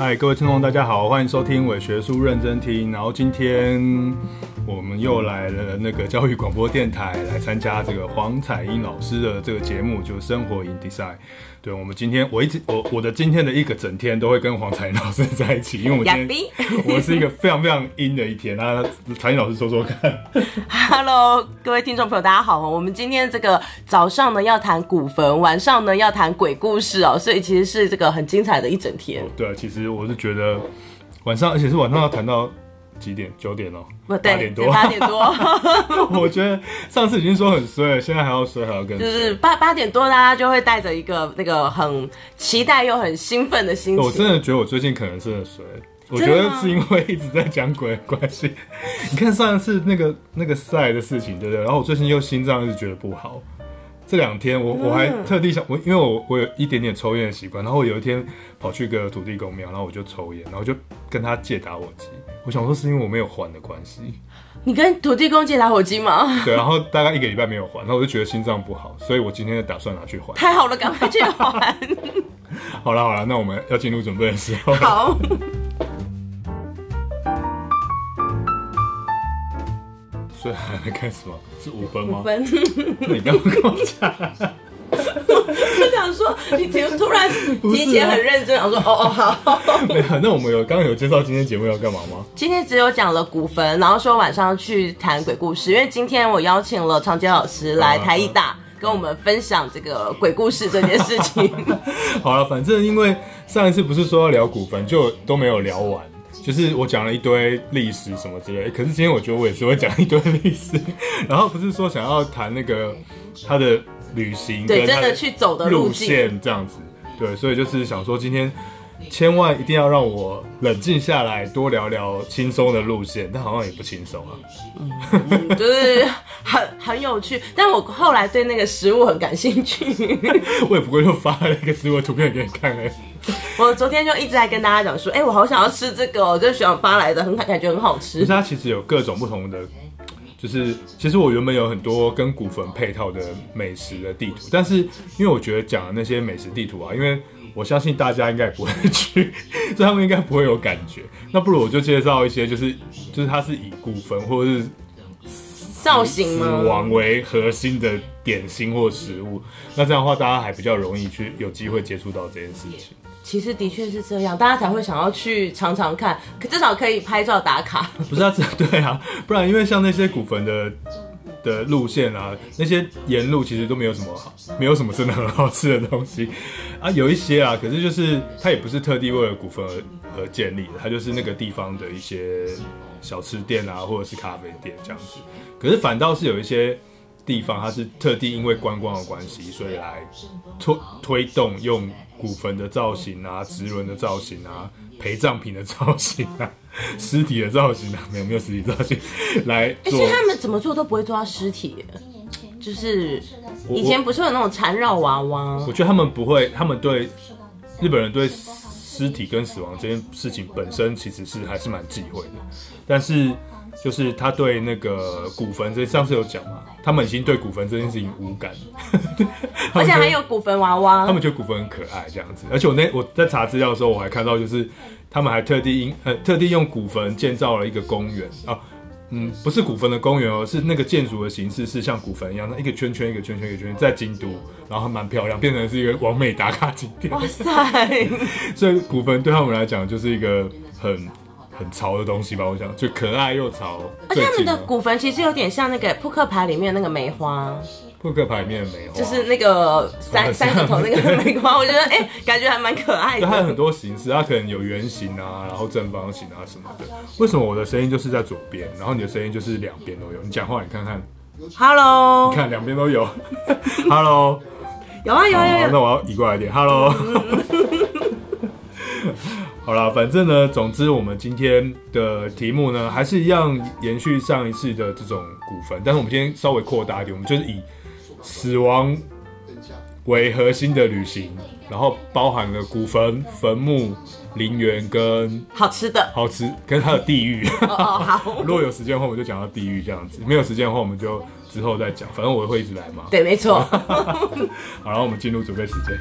嗨，各位听众，大家好，欢迎收听伪学术认真听。然后今天我们又来了那个教育广播电台，来参加这个黄彩英老师的这个节目，就是生活 in Design。对，我们今天我一直我我的今天的一个整天都会跟黄彩英老师在一起，因为我今天 我是一个非常非常阴的一天。那彩英老师说说看。Hello，各位听众朋友，大家好。我们今天这个早上呢要谈古坟，晚上呢要谈鬼故事哦，所以其实是这个很精彩的一整天。对，其实我是觉得晚上，而且是晚上要谈到。几点？九点哦，八点多。八点多。我觉得上次已经说很衰了，现在还要衰，还要更衰。就是八八点多，大家就会带着一个那个很期待又很兴奋的心情。我真的觉得我最近可能是很衰，我觉得是因为一直在讲鬼的 关系。你看上一次那个那个赛的事情，对不对？然后我最近又心脏一直觉得不好。这两天我我还特地想我，因为我我有一点点抽烟的习惯，然后我有一天跑去个土地公庙，然后我就抽烟，然后就跟他借打火机。我想说是因为我没有还的关系。你跟土地公借打火机吗？对，然后大概一个礼拜没有还，然后我就觉得心脏不好，所以我今天就打算拿去还。太好了，赶快去还。好了好了，那我们要进入准备的时候。好。所以还没开始吗？是五分吗？五分。那你刚刚跟我讲。我想说，你突突然提前很认真，我说哦哦好。没有，那我们有刚刚有介绍今天节目要干嘛吗？今天只有讲了古坟，然后说晚上去谈鬼故事，因为今天我邀请了长杰老师来台艺大跟我们分享这个鬼故事这件事情。好了，反正因为上一次不是说要聊古坟，就都没有聊完。就是我讲了一堆历史什么之类，可是今天我觉得我也是会讲一堆历史，然后不是说想要谈那个他的旅行，对，真的去走的路线这样子，对，所以就是想说今天千万一定要让我冷静下来，多聊聊轻松的路线，但好像也不轻松啊，嗯，就是很很有趣，但我后来对那个食物很感兴趣，我也不过就发了一个食物的图片给你看哎。我昨天就一直在跟大家讲说，哎、欸，我好想要吃这个，就是学长发来的，很感觉很好吃。它其实有各种不同的，就是其实我原本有很多跟古坟配套的美食的地图，但是因为我觉得讲的那些美食地图啊，因为我相信大家应该不会 去，所以他们应该不会有感觉。那不如我就介绍一些，就是就是它是以古坟或者是造型死亡为核心的点心或食物。那这样的话，大家还比较容易去有机会接触到这件事情。其实的确是这样，大家才会想要去尝尝看，可至少可以拍照打卡。不是啊，对啊，不然因为像那些古坟的的路线啊，那些沿路其实都没有什么好，没有什么真的很好吃的东西 啊，有一些啊，可是就是它也不是特地为了古坟而而建立的，它就是那个地方的一些小吃店啊，或者是咖啡店这样子。可是反倒是有一些地方，它是特地因为观光的关系，所以来推推动用。古坟的造型啊，直轮的造型啊，陪葬品的造型啊，尸体的造型啊，没有没有尸体造型来做。而且他们怎么做都不会做到尸体，就是以前不是有那种缠绕娃娃我？我觉得他们不会，他们对日本人对尸体跟死亡这件事情本身其实是还是蛮忌讳的，但是。就是他对那个古坟，这上次有讲嘛，他们已经对古坟这件事情无感，而且还有古坟娃娃，他们觉得古坟很可爱这样子。而且我那我在查资料的时候，我还看到就是他们还特地因呃特地用古坟建造了一个公园啊，嗯，不是古坟的公园哦，是那个建筑的形式是像古坟一样的，一个圈圈一个圈圈一个圈圈，在京都，然后还蛮漂亮，变成是一个完美打卡景点。哇塞！所以古坟对他们来讲就是一个很。很潮的东西吧，我想就可爱又潮。而且他们的古坟其实有点像那个扑克牌里面那个梅花。扑克牌里面的梅花，就是那个三三个头那个梅花，我觉得哎、欸，感觉还蛮可爱的。它有很多形式，它可能有圆形啊，然后正方形啊什么的。为什么我的声音就是在左边，然后你的声音就是两边都有？你讲话，你看看。Hello。你看两边都有。Hello。有啊有啊有，有。那我要移过来一点。Hello。好啦，反正呢，总之我们今天的题目呢，还是一样延续上一次的这种古坟，但是我们今天稍微扩大一点，我们就是以死亡为核心的旅行，然后包含了古坟、坟墓、陵园跟好吃的，好吃跟它的地狱。哦哦，好，如果有时间的话，我们就讲到地狱这样子；没有时间的话，我们就之后再讲。反正我会一直来嘛。对，没错。好，然后我们进入准备时间。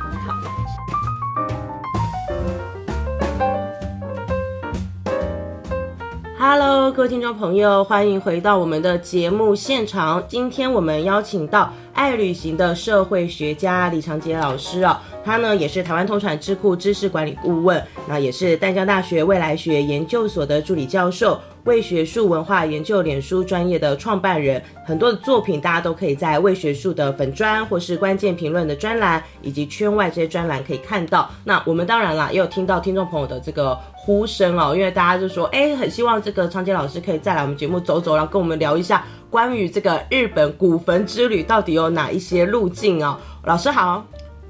Hello，各位听众朋友，欢迎回到我们的节目现场。今天我们邀请到爱旅行的社会学家李长杰老师啊，他呢也是台湾通产智库知识管理顾问，那也是淡江大学未来学研究所的助理教授。为学术文化研究脸书专业的创办人，很多的作品大家都可以在为学术的粉专或是关键评论的专栏以及圈外这些专栏可以看到。那我们当然啦，也有听到听众朋友的这个呼声哦，因为大家就说，哎，很希望这个长杰老师可以再来我们节目走走，然后跟我们聊一下关于这个日本古坟之旅到底有哪一些路径哦。老师好，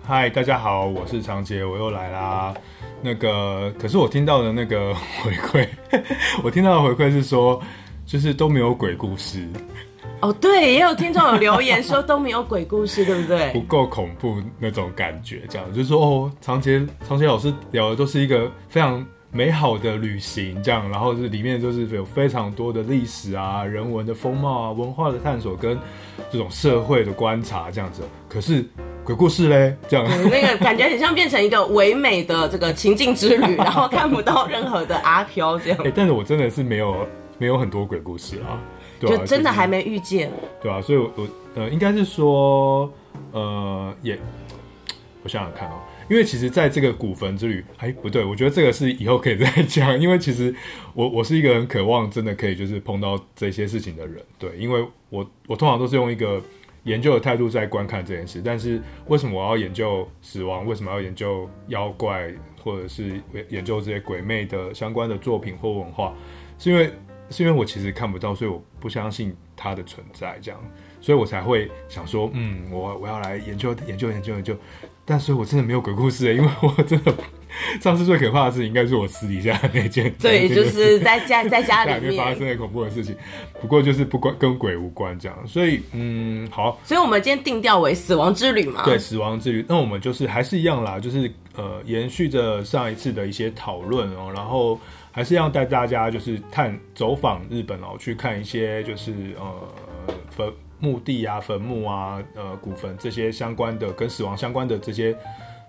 嗨，大家好，我是长杰，我又来啦。那个，可是我听到的那个 回馈，我听到的回馈是说，就是都没有鬼故事。哦，对，也有听众有留言说都没有鬼故事，对不对？不够恐怖那种感觉，这样就是说，哦，长杰长杰老师聊的都是一个非常美好的旅行，这样，然后是里面就是有非常多的历史啊、人文的风貌啊、文化的探索跟这种社会的观察，这样子。可是。鬼故事嘞，这样、嗯、那个 感觉很像变成一个唯美的这个情境之旅，然后看不到任何的阿飘这样。哎、欸，但是我真的是没有没有很多鬼故事啊，对啊就真的还没遇见，就是、对啊，所以我，我呃，应该是说，呃，也，我想想看哦，因为其实在这个古坟之旅，哎，不对，我觉得这个是以后可以再讲，因为其实我我是一个很渴望真的可以就是碰到这些事情的人，对，因为我我通常都是用一个。研究的态度在观看这件事，但是为什么我要研究死亡？为什么要研究妖怪，或者是研究这些鬼魅的相关的作品或文化？是因为是因为我其实看不到，所以我不相信它的存在，这样，所以我才会想说，嗯，我我要来研究研究研究研究。但是我真的没有鬼故事，因为我真的。上次最可怕的事情应该是我私底下那件，对，就是在家在家里 面发生的恐怖的事情。不过就是不关跟鬼无关这样，所以嗯，好，所以我们今天定调为死亡之旅嘛。对，死亡之旅。那我们就是还是一样啦，就是呃，延续着上一次的一些讨论哦，然后还是要带大家就是探走访日本哦，去看一些就是呃坟墓地啊、坟墓啊、呃古坟这些相关的跟死亡相关的这些。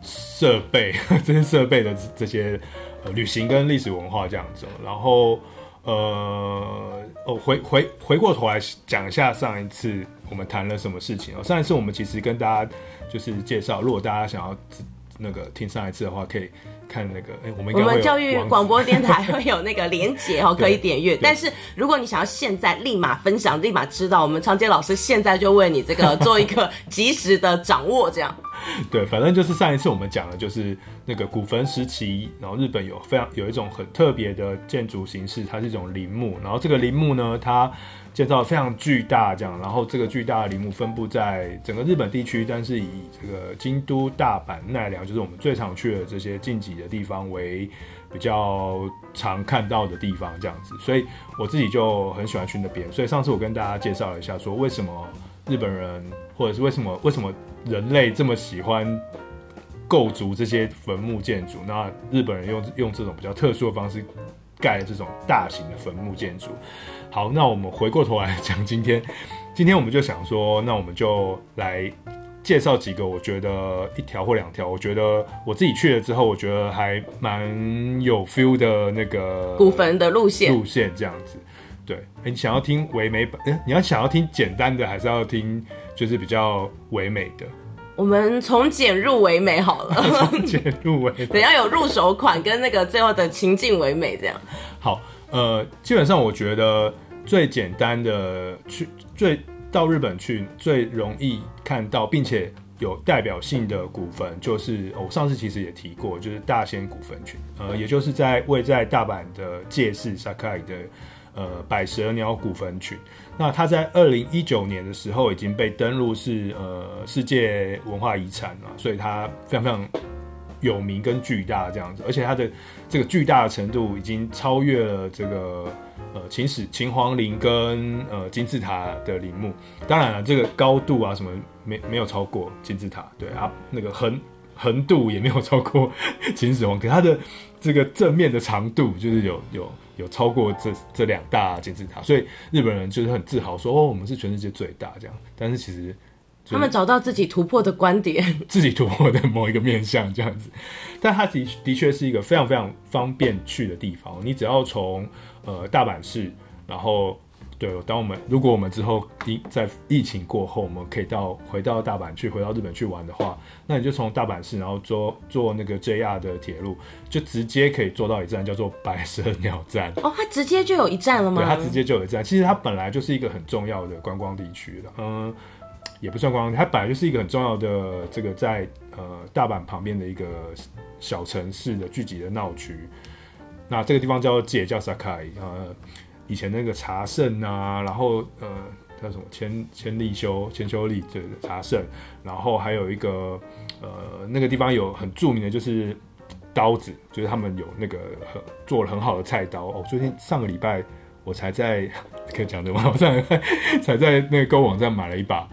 设备，这些设备的这些呃旅行跟历史文化这样子，然后呃哦回回回过头来讲一下上一次我们谈了什么事情哦。上一次我们其实跟大家就是介绍，如果大家想要那个听上一次的话，可以。看那个，哎、欸，我们我们教育广播电台会有那个连结哦，可以点阅。但是如果你想要现在立马分享、立马知道，我们长杰老师现在就为你这个做一个及时的掌握，这样。对，反正就是上一次我们讲的就是那个古坟时期，然后日本有非常有一种很特别的建筑形式，它是一种陵墓，然后这个陵墓呢，它。建造非常巨大，这样，然后这个巨大的陵墓分布在整个日本地区，但是以这个京都、大阪、奈良，就是我们最常去的这些近畿的地方为比较常看到的地方，这样子。所以我自己就很喜欢去那边。所以上次我跟大家介绍了一下，说为什么日本人，或者是为什么为什么人类这么喜欢构筑这些坟墓建筑？那日本人用用这种比较特殊的方式盖这种大型的坟墓建筑。好，那我们回过头来讲，今天，今天我们就想说，那我们就来介绍几个，我觉得一条或两条，我觉得我自己去了之后，我觉得还蛮有 feel 的那个古坟的路线，路线这样子。对，欸，你想要听唯美版？欸，你要想要听简单的，还是要听就是比较唯美的？我们从简入唯美好了，从简入唯美，等下有入手款跟那个最后的情境唯美这样。好。呃，基本上我觉得最简单的去最到日本去最容易看到，并且有代表性的古坟，就是我上次其实也提过，就是大仙古坟群，呃，也就是在位在大阪的堺市 Sakai 的呃百蛇鸟古坟群。那它在二零一九年的时候已经被登录是呃世界文化遗产了，所以它非常非常。有名跟巨大这样子，而且它的这个巨大的程度已经超越了这个呃秦始秦皇陵跟呃金字塔的陵墓。当然了，这个高度啊什么没没有超过金字塔，对啊，那个横横度也没有超过 秦始皇，可它的这个正面的长度就是有有有超过这这两大金字塔，所以日本人就是很自豪说哦，我们是全世界最大这样。但是其实他们找到自己突破的观点，自己突破的某一个面向这样子。但它的的确是一个非常非常方便去的地方。你只要从呃大阪市，然后。对，当我们如果我们之后疫在疫情过后，我们可以到回到大阪去，回到日本去玩的话，那你就从大阪市，然后坐坐那个 JR 的铁路，就直接可以坐到一站叫做白蛇鸟站。哦，它直接就有一站了吗？对，它直接就有一站。其实它本来就是一个很重要的观光地区的，嗯，也不算观光，它本来就是一个很重要的这个在呃大阪旁边的一个小城市的聚集的闹区。那这个地方叫界，叫 Sakai 呃。以前那个茶圣啊，然后呃叫什么千千利休千秋利这个茶圣，然后还有一个呃那个地方有很著名的就是刀子，就是他们有那个很做了很好的菜刀哦。最近上个礼拜我才在 可以讲的吗？我上个礼拜才在那个购物网站买了一把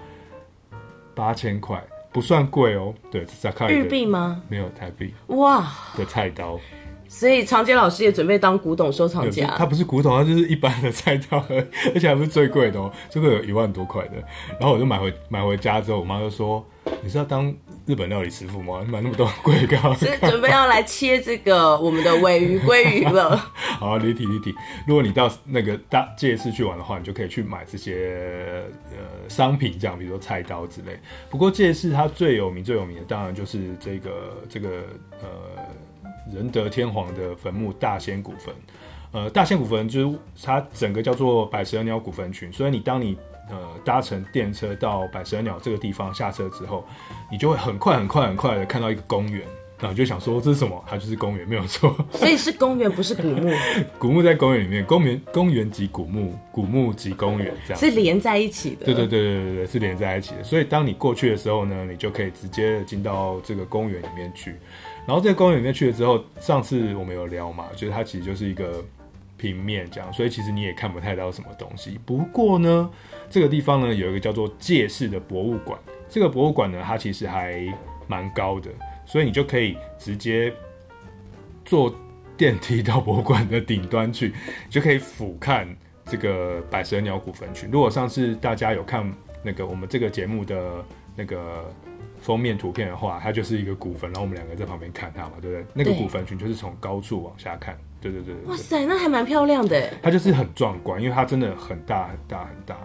八千块，不算贵哦。对，在看日币吗？没有台币。哇的菜刀。所以长杰老师也准备当古董收藏家。他不是古董，他就是一般的菜刀，而且还不是最贵的哦，这个有一万多块的。然后我就买回买回家之后，我妈就说：“你是要当日本料理师傅吗？你买那么多贵干嘛？”是准备要来切这个我们的尾鱼鲑鱼了。好，离题离题。如果你到那个大这一次去玩的话，你就可以去买这些呃商品，这样比如说菜刀之类。不过这一次它最有名最有名的，当然就是这个这个呃。仁德天皇的坟墓大仙古坟，呃，大仙古坟就是它整个叫做百蛇鸟古坟群，所以你当你呃搭乘电车到百蛇鸟这个地方下车之后，你就会很快很快很快的看到一个公园，然后就想说这是什么？它就是公园，没有错。所以是公园，不是古墓。古墓在公园里面，公园公园即古墓，古墓及公园，这样是连在一起的。对对对对对对，是连在一起的。所以当你过去的时候呢，你就可以直接进到这个公园里面去。然后这个公园里面去了之后，上次我们有聊嘛，就是它其实就是一个平面这样，所以其实你也看不太到什么东西。不过呢，这个地方呢有一个叫做界市的博物馆，这个博物馆呢它其实还蛮高的，所以你就可以直接坐电梯到博物馆的顶端去，就可以俯瞰这个百蛇鸟古坟群。如果上次大家有看那个我们这个节目的那个。封面图片的话，它就是一个古坟，然后我们两个在旁边看它嘛，对不对？那个古坟群就是从高处往下看，对对对，对。哇塞，那还蛮漂亮的。它就是很壮观，因为它真的很大很大很大。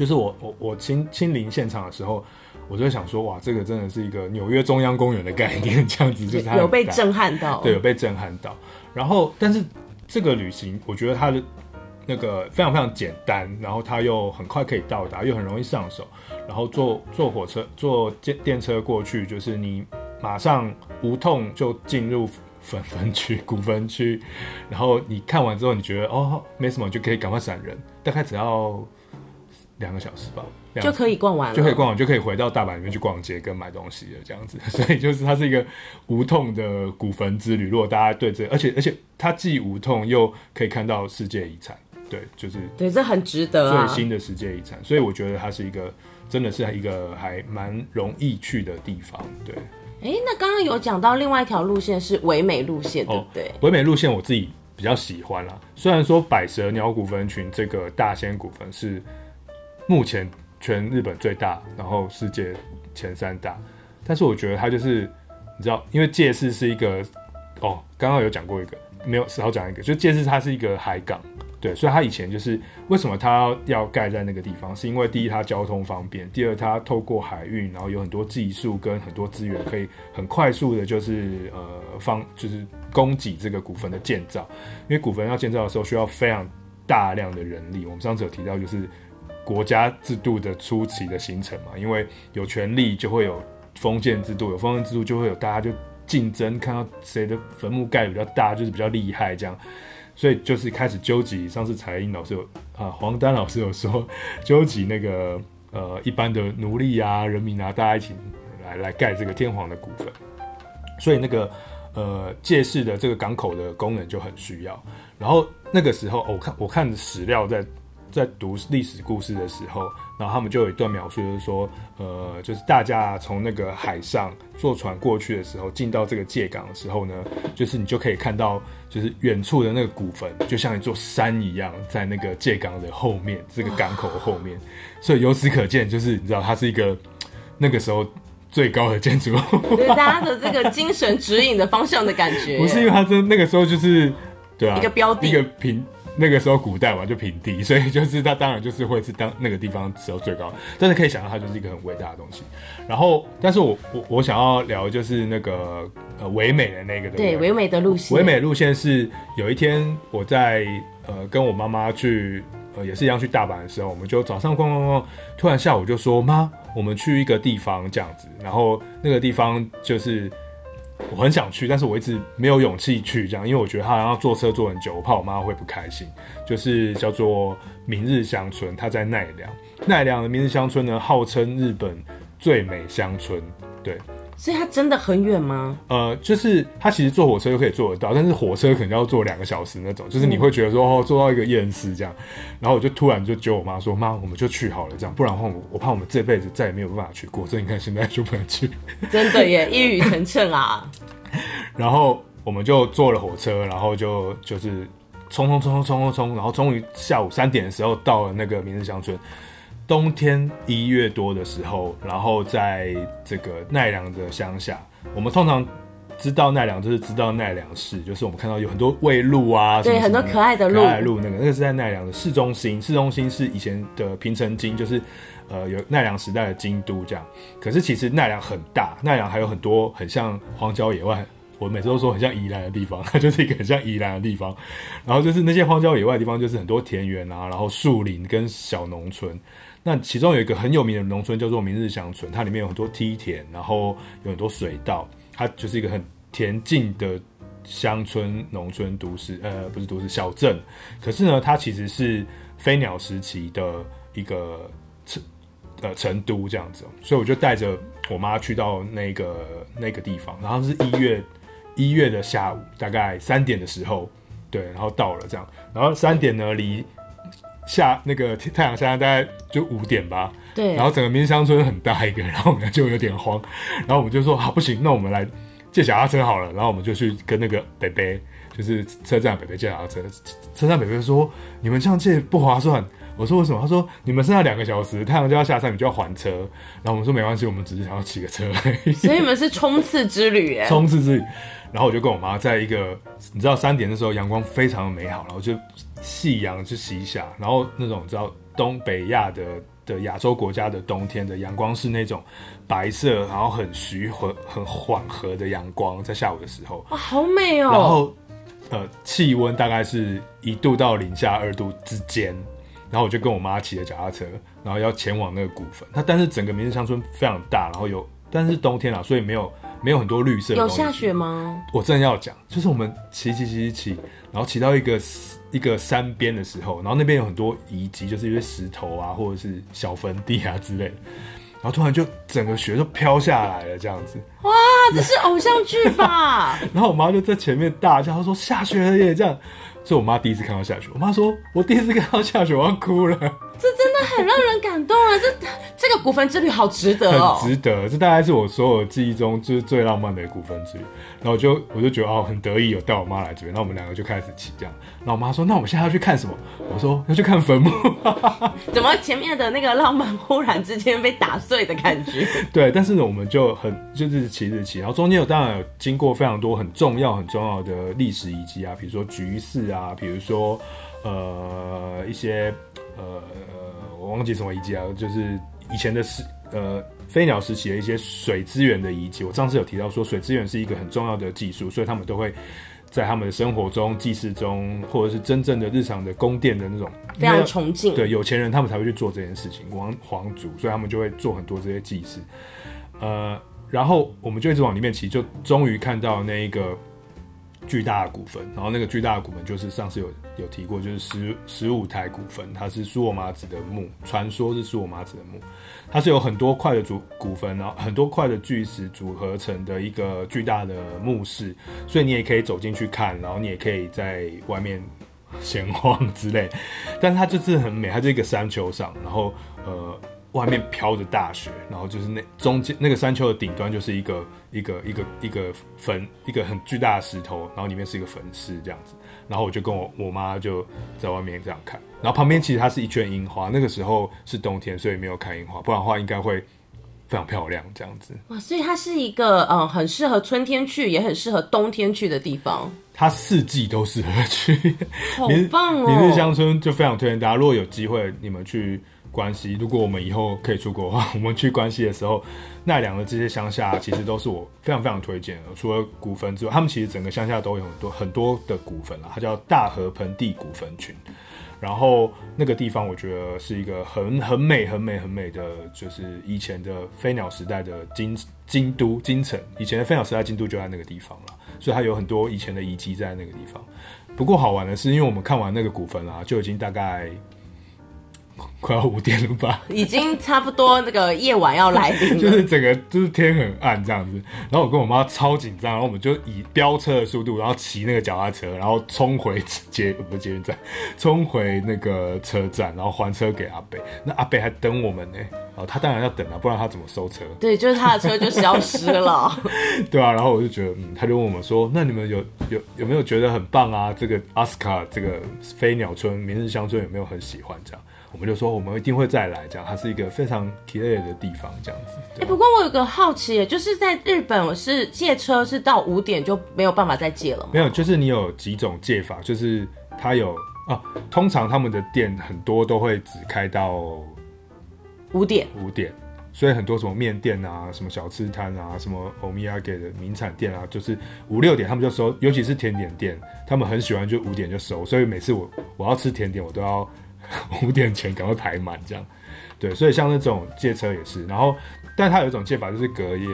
就是我我我亲亲临现场的时候，我就想说，哇，这个真的是一个纽约中央公园的概念，这样子就是它有被震撼到，对，有被震撼到。然后，但是这个旅行，我觉得它的。那个非常非常简单，然后它又很快可以到达，又很容易上手。然后坐坐火车、坐电电车过去，就是你马上无痛就进入粉粉区、古粉区。然后你看完之后，你觉得哦没什么，就可以赶快闪人，大概只要两个小时吧，就可以逛完了，就可以逛完，就可以回到大阪里面去逛街跟买东西了，这样子。所以就是它是一个无痛的古坟之旅。如果大家对这，而且而且它既无痛又可以看到世界遗产。对，就是对，这很值得啊。最新的世界遗产，所以我觉得它是一个，真的是一个还蛮容易去的地方。对，哎，那刚刚有讲到另外一条路线是唯美路线，对不对？哦，唯美路线我自己比较喜欢啦。虽然说百蛇鸟古坟群这个大仙古坟是目前全日本最大，然后世界前三大，但是我觉得它就是你知道，因为借市是一个哦，刚刚有讲过一个，没有少讲一个，就借市它是一个海港。对，所以它以前就是为什么它要盖在那个地方，是因为第一它交通方便，第二它透过海运，然后有很多技术跟很多资源，可以很快速的，就是呃方就是供给这个古坟的建造。因为古坟要建造的时候需要非常大量的人力，我们上次有提到就是国家制度的初期的形成嘛，因为有权力就会有封建制度，有封建制度就会有大家就竞争，看到谁的坟墓盖比较大，就是比较厉害这样。所以就是开始纠集，上次彩英老师有啊，黄丹老师有说纠集那个呃一般的奴隶啊、人民啊，大家一起来来盖这个天皇的古坟。所以那个呃借势的这个港口的功能就很需要。然后那个时候，我看我看史料在在读历史故事的时候，然后他们就有一段描述，就是说，呃，就是大家从那个海上坐船过去的时候，进到这个界港的时候呢，就是你就可以看到，就是远处的那个古坟，就像一座山一样，在那个界港的后面，这个港口的后面。所以由此可见，就是你知道，它是一个那个时候最高的建筑物，对大家的这个精神指引的方向的感觉。不是因为它真那个时候就是，对啊，一个标的，一个平。那个时候古代嘛，就平地，所以就是它当然就是会是当那个地方时候最高，但是可以想到它就是一个很伟大的东西。然后，但是我我我想要聊就是那个呃唯美的那个对唯美的路线，唯美的路线是有一天我在呃跟我妈妈去呃也是一样去大阪的时候，我们就早上逛逛逛，突然下午就说妈，我们去一个地方这样子，然后那个地方就是。我很想去，但是我一直没有勇气去，这样，因为我觉得他要坐车坐很久，我怕我妈会不开心。就是叫做明日乡村，它在奈良。奈良的明日乡村呢，号称日本最美乡村，对。所以它真的很远吗？呃，就是它其实坐火车就可以坐得到，但是火车可能要坐两个小时那种，就是你会觉得说哦，坐到一个厌世这样。然后我就突然就揪我妈说：“妈，我们就去好了，这样，不然的话我我怕我们这辈子再也没有办法去过。”所以你看现在就不能去。真的耶，一语成谶啊！然后我们就坐了火车，然后就就是冲冲冲冲冲冲，然后终于下午三点的时候到了那个明日香村。冬天一月多的时候，然后在这个奈良的乡下，我们通常知道奈良就是知道奈良市，就是我们看到有很多卫路啊，对，很多可爱的路，可爱的路那个那个是在奈良的市中心，市中心是以前的平城京，就是呃有奈良时代的京都这样。可是其实奈良很大，奈良还有很多很像荒郊野外，我每次都说很像宜兰的地方，它 就是一个很像宜兰的地方。然后就是那些荒郊野外的地方，就是很多田园啊，然后树林跟小农村。那其中有一个很有名的农村叫做明日香村，它里面有很多梯田，然后有很多水稻，它就是一个很恬静的乡村、农村、都市，呃，不是都市，小镇。可是呢，它其实是飞鸟时期的一个成呃成都这样子，所以我就带着我妈去到那个那个地方，然后是一月一月的下午，大概三点的时候，对，然后到了这样，然后三点呢离。下那个太阳下大概就五点吧，对，然后整个民乡村很大一个，然后我们就有点慌，然后我们就说好不行，那我们来借小车好了，然后我们就去跟那个北北，就是车站北北借小车，车站北北说你们这样借不划算，我说为什么？他说你们剩下两个小时，太阳就要下山，你就要还车，然后我们说没关系，我们只是想要骑个车，所以你们是冲刺之旅耶，冲刺之旅，然后我就跟我妈在一个，你知道三点的时候阳光非常的美好，然后就。夕阳是西下，然后那种你知道东北亚的的亚洲国家的冬天的阳光是那种白色，然后很徐和、很缓和的阳光，在下午的时候，哇，好美哦！然后呃，气温大概是一度到零下二度之间，然后我就跟我妈骑着脚踏车，然后要前往那个古坟。那但是整个明日乡村非常大，然后有但是冬天啊，所以没有没有很多绿色。有下雪吗？我正要讲，就是我们骑骑骑骑骑，然后骑到一个。一个山边的时候，然后那边有很多遗迹，就是一些石头啊，或者是小坟地啊之类的，然后突然就整个雪都飘下来了，这样子。哇，这是偶像剧吧？然后我妈就在前面大叫，她说下雪了耶，这样。是我妈第一次看到下雪，我妈说：“我第一次看到下雪，我要哭了。”这真的很让人感动啊！这这个古坟之旅好值得哦，很值得。这大概是我所有记忆中就是最浪漫的古坟之旅。然后我就我就觉得哦，很得意有带我妈来这边。然后我们两个就开始骑这样。然后我妈说：“那我们现在要去看什么？”我说：“要去看坟墓。”怎么前面的那个浪漫忽然之间被打碎的感觉？对，但是呢，我们就很就是骑着骑，然后中间有当然有经过非常多很重要很重要的历史遗迹啊，比如说菊寺啊，比如说呃一些呃。我忘记什么遗迹啊，就是以前的时呃飞鸟时期的一些水资源的遗迹。我上次有提到说，水资源是一个很重要的技术，所以他们都会在他们的生活中、祭祀中，或者是真正的日常的宫殿的那种非常崇敬。对有钱人，他们才会去做这件事情，王皇族，所以他们就会做很多这些祭祀。呃，然后我们就一直往里面骑，就终于看到那一个。巨大的古坟，然后那个巨大的古坟就是上次有有提过，就是十十五台古坟，它是苏我麻子的墓，传说是苏我麻子的墓，它是有很多块的组古坟，然后很多块的巨石组合成的一个巨大的墓室，所以你也可以走进去看，然后你也可以在外面闲晃之类，但是它就是很美，它在一个山丘上，然后呃外面飘着大雪，然后就是那中间那个山丘的顶端就是一个一个一个一个坟，一个很巨大的石头，然后里面是一个坟室这样子，然后我就跟我我妈就在外面这样看，然后旁边其实它是一圈樱花，那个时候是冬天，所以没有开樱花，不然的话应该会。非常漂亮，这样子哇！所以它是一个嗯，很适合春天去，也很适合冬天去的地方。它四季都适合去，好棒哦！明日乡村就非常推荐大家，如果有机会你们去关西，如果我们以后可以出国的话，我们去关西的时候，奈良的这些乡下其实都是我非常非常推荐的。除了古坟之外，他们其实整个乡下都有很多很多的古坟啊，它叫大和盆地古坟群。然后那个地方，我觉得是一个很很美、很美、很美的，就是以前的飞鸟时代的京京都京城。以前的飞鸟时代京都就在那个地方了，所以它有很多以前的遗迹在那个地方。不过好玩的是，因为我们看完那个古坟啊，就已经大概。快要五点了吧？已经差不多那个夜晚要来临了，就是整个就是天很暗这样子。然后我跟我妈超紧张，然后我们就以飙车的速度，然后骑那个脚踏车，然后冲回捷不是捷运站，冲回那个车站，然后还车给阿北。那阿北还等我们呢，哦，他当然要等啊，不然他怎么收车？对，就是他的车就消失了。对啊，然后我就觉得，嗯，他就问我们说，那你们有有有没有觉得很棒啊？这个阿斯卡这个飞鸟村明日乡村有没有很喜欢这样？我们就说我们一定会再来，这样它是一个非常奇丽的地方，这样子。哎、欸，不过我有个好奇，就是在日本，我是借车是到五点就没有办法再借了吗？没有，就是你有几种借法，就是它有啊，通常他们的店很多都会只开到五点，五点，所以很多什么面店啊、什么小吃摊啊、什么欧米亚给的名产店啊，就是五六点他们就收，尤其是甜点店，他们很喜欢就五点就收，所以每次我我要吃甜点，我都要。五点前赶快排满，这样，对，所以像那种借车也是，然后，但他有一种借法就是隔夜，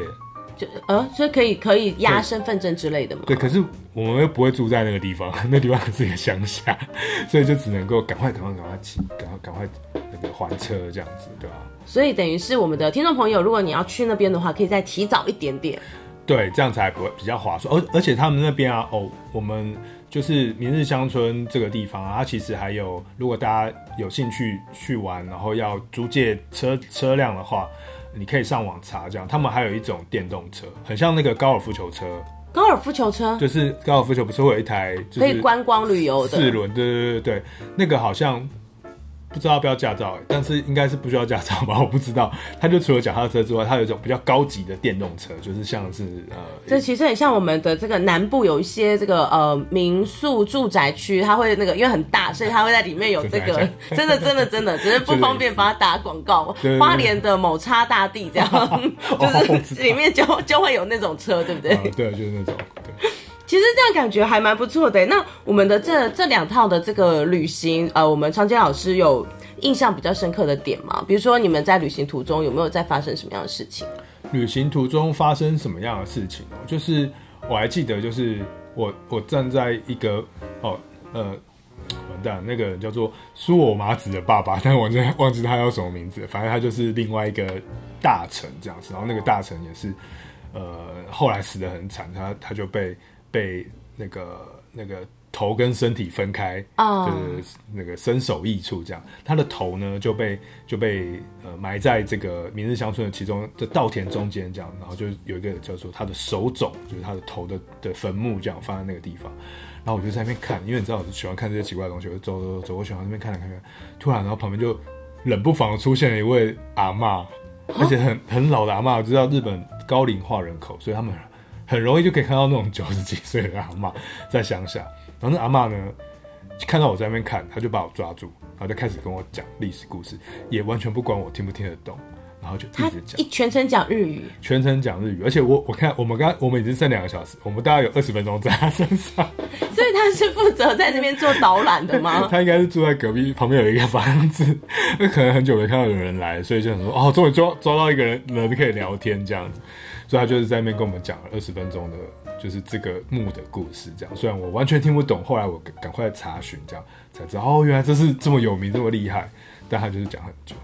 就呃，所以可以可以押身份证之类的嘛。对，可是我们又不会住在那个地方，那地方是一个乡下，所以就只能够赶快赶快赶快骑，赶快赶快那个还车这样子，对吧？所以等于是我们的听众朋友，如果你要去那边的话，可以再提早一点点，对，这样才不会比较划算。而而且他们那边啊，哦，我们。就是明日乡村这个地方啊，它其实还有，如果大家有兴趣去玩，然后要租借车车辆的话，你可以上网查，这样他们还有一种电动车，很像那个高尔夫球车。高尔夫球车就是高尔夫球不是会有一台可以观光旅游的四轮？对对对对，那个好像。不知道要不要驾照，但是应该是不需要驾照吧？我不知道。他就除了脚踏车之外，他有一种比较高级的电动车，就是像是呃，这其实很像我们的这个南部有一些这个呃民宿住宅区，它会那个因为很大，所以它会在里面有 这个真的 真的真的，只是不方便帮他打广告。花莲的某叉大地这样，就是里面就就会有那种车，对不对？对，就是那种。对。其实这样感觉还蛮不错的。那我们的这这两套的这个旅行，呃，我们长洁老师有印象比较深刻的点吗？比如说你们在旅行途中有没有在发生什么样的事情？旅行途中发生什么样的事情哦？就是我还记得，就是我我站在一个哦呃完蛋，那个人叫做苏我麻子的爸爸，但我真的忘记他叫什么名字。反正他就是另外一个大臣这样子，然后那个大臣也是呃后来死得很惨，他他就被。被那个那个头跟身体分开，啊、oh.，就是那个身首异处这样。他的头呢就被就被呃埋在这个明日乡村的其中的稻田中间这样，然后就有一个叫做他的手冢，就是他的头的的坟墓这样放在那个地方。然后我就在那边看，因为你知道我喜欢看这些奇怪的东西，我就走走走，我喜欢在那边看来看看。突然，然后旁边就冷不防出现了一位阿嬷，而且很很老的阿嬷。我知道日本高龄化人口，所以他们。很容易就可以看到那种九十几岁的阿嬷在乡下，然后那阿嬷呢，看到我在那边看，他就把我抓住，然后就开始跟我讲历史故事，也完全不管我听不听得懂，然后就一直讲，一全程讲日语，全程讲日语，而且我我看我们刚我们已经剩两个小时，我们大概有二十分钟在他身上，所以他是负责在那边做导览的吗？他应该是住在隔壁旁边有一个房子，那可能很久没看到有人来，所以就想说哦，终于抓抓到一个人人可以聊天这样子。所以他就是在那边跟我们讲了二十分钟的，就是这个墓的故事，这样。虽然我完全听不懂，后来我赶快查询，这样才知道哦，原来这是这么有名，这么厉害。但他就是讲很久。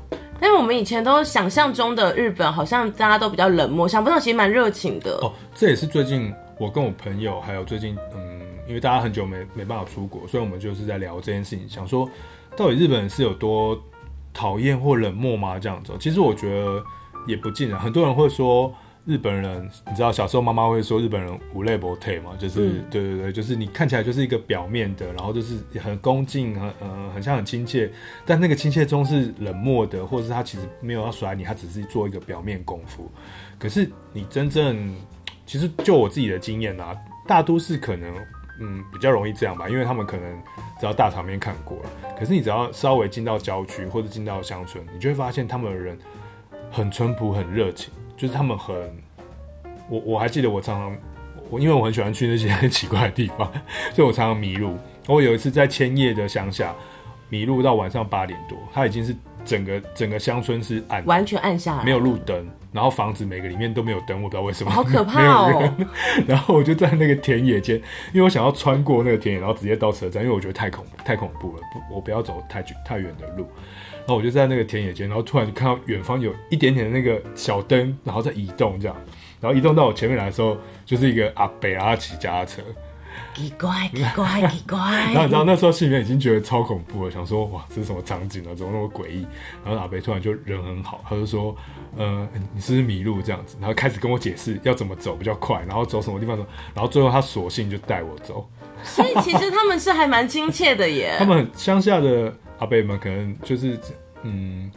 因为我们以前都想象中的日本，好像大家都比较冷漠，想不到其实蛮热情的。哦，这也是最近我跟我朋友，还有最近嗯，因因为大家很久没没办法出国，所以我们就是在聊这件事情，想说到底日本人是有多讨厌或冷漠吗？这样子，其实我觉得也不尽然。很多人会说日本人，你知道小时候妈妈会说日本人无泪不退嘛，就是、嗯、对对对，就是你看起来就是一个表面的，然后就是很恭敬，很呃很像很亲切，但那个亲切中是冷漠的，或者是他其实没有要甩你，他只是做一个表面功夫。可是你真正，其实就我自己的经验啊，大都市可能。嗯，比较容易这样吧，因为他们可能只要大场面看过了。可是你只要稍微进到郊区或者进到乡村，你就会发现他们的人很淳朴、很热情，就是他们很……我我还记得我常常我因为我很喜欢去那些很 奇怪的地方，所以我常常迷路。我有一次在千叶的乡下迷路到晚上八点多，它已经是整个整个乡村是暗，完全暗下来，没有路灯。然后房子每个里面都没有灯，我不知道为什么，好可怕哦！然后我就在那个田野间，因为我想要穿过那个田野，然后直接到车站，因为我觉得太恐太恐怖了，不，我不要走太太远的路。然后我就在那个田野间，然后突然就看到远方有一点点的那个小灯，然后在移动这样，然后移动到我前面来的时候，就是一个阿北啊骑脚踏车。奇怪，奇怪，奇怪。然后你知道那时候心里面已经觉得超恐怖了，想说哇，这是什么场景啊？怎么那么诡异？然后阿北突然就人很好，他就说，呃，你是不是迷路这样子？然后开始跟我解释要怎么走比较快，然后走什么地方走。然后最后他索性就带我走。所以其实他们是还蛮亲切的耶。他们乡下的阿贝们可能就是嗯。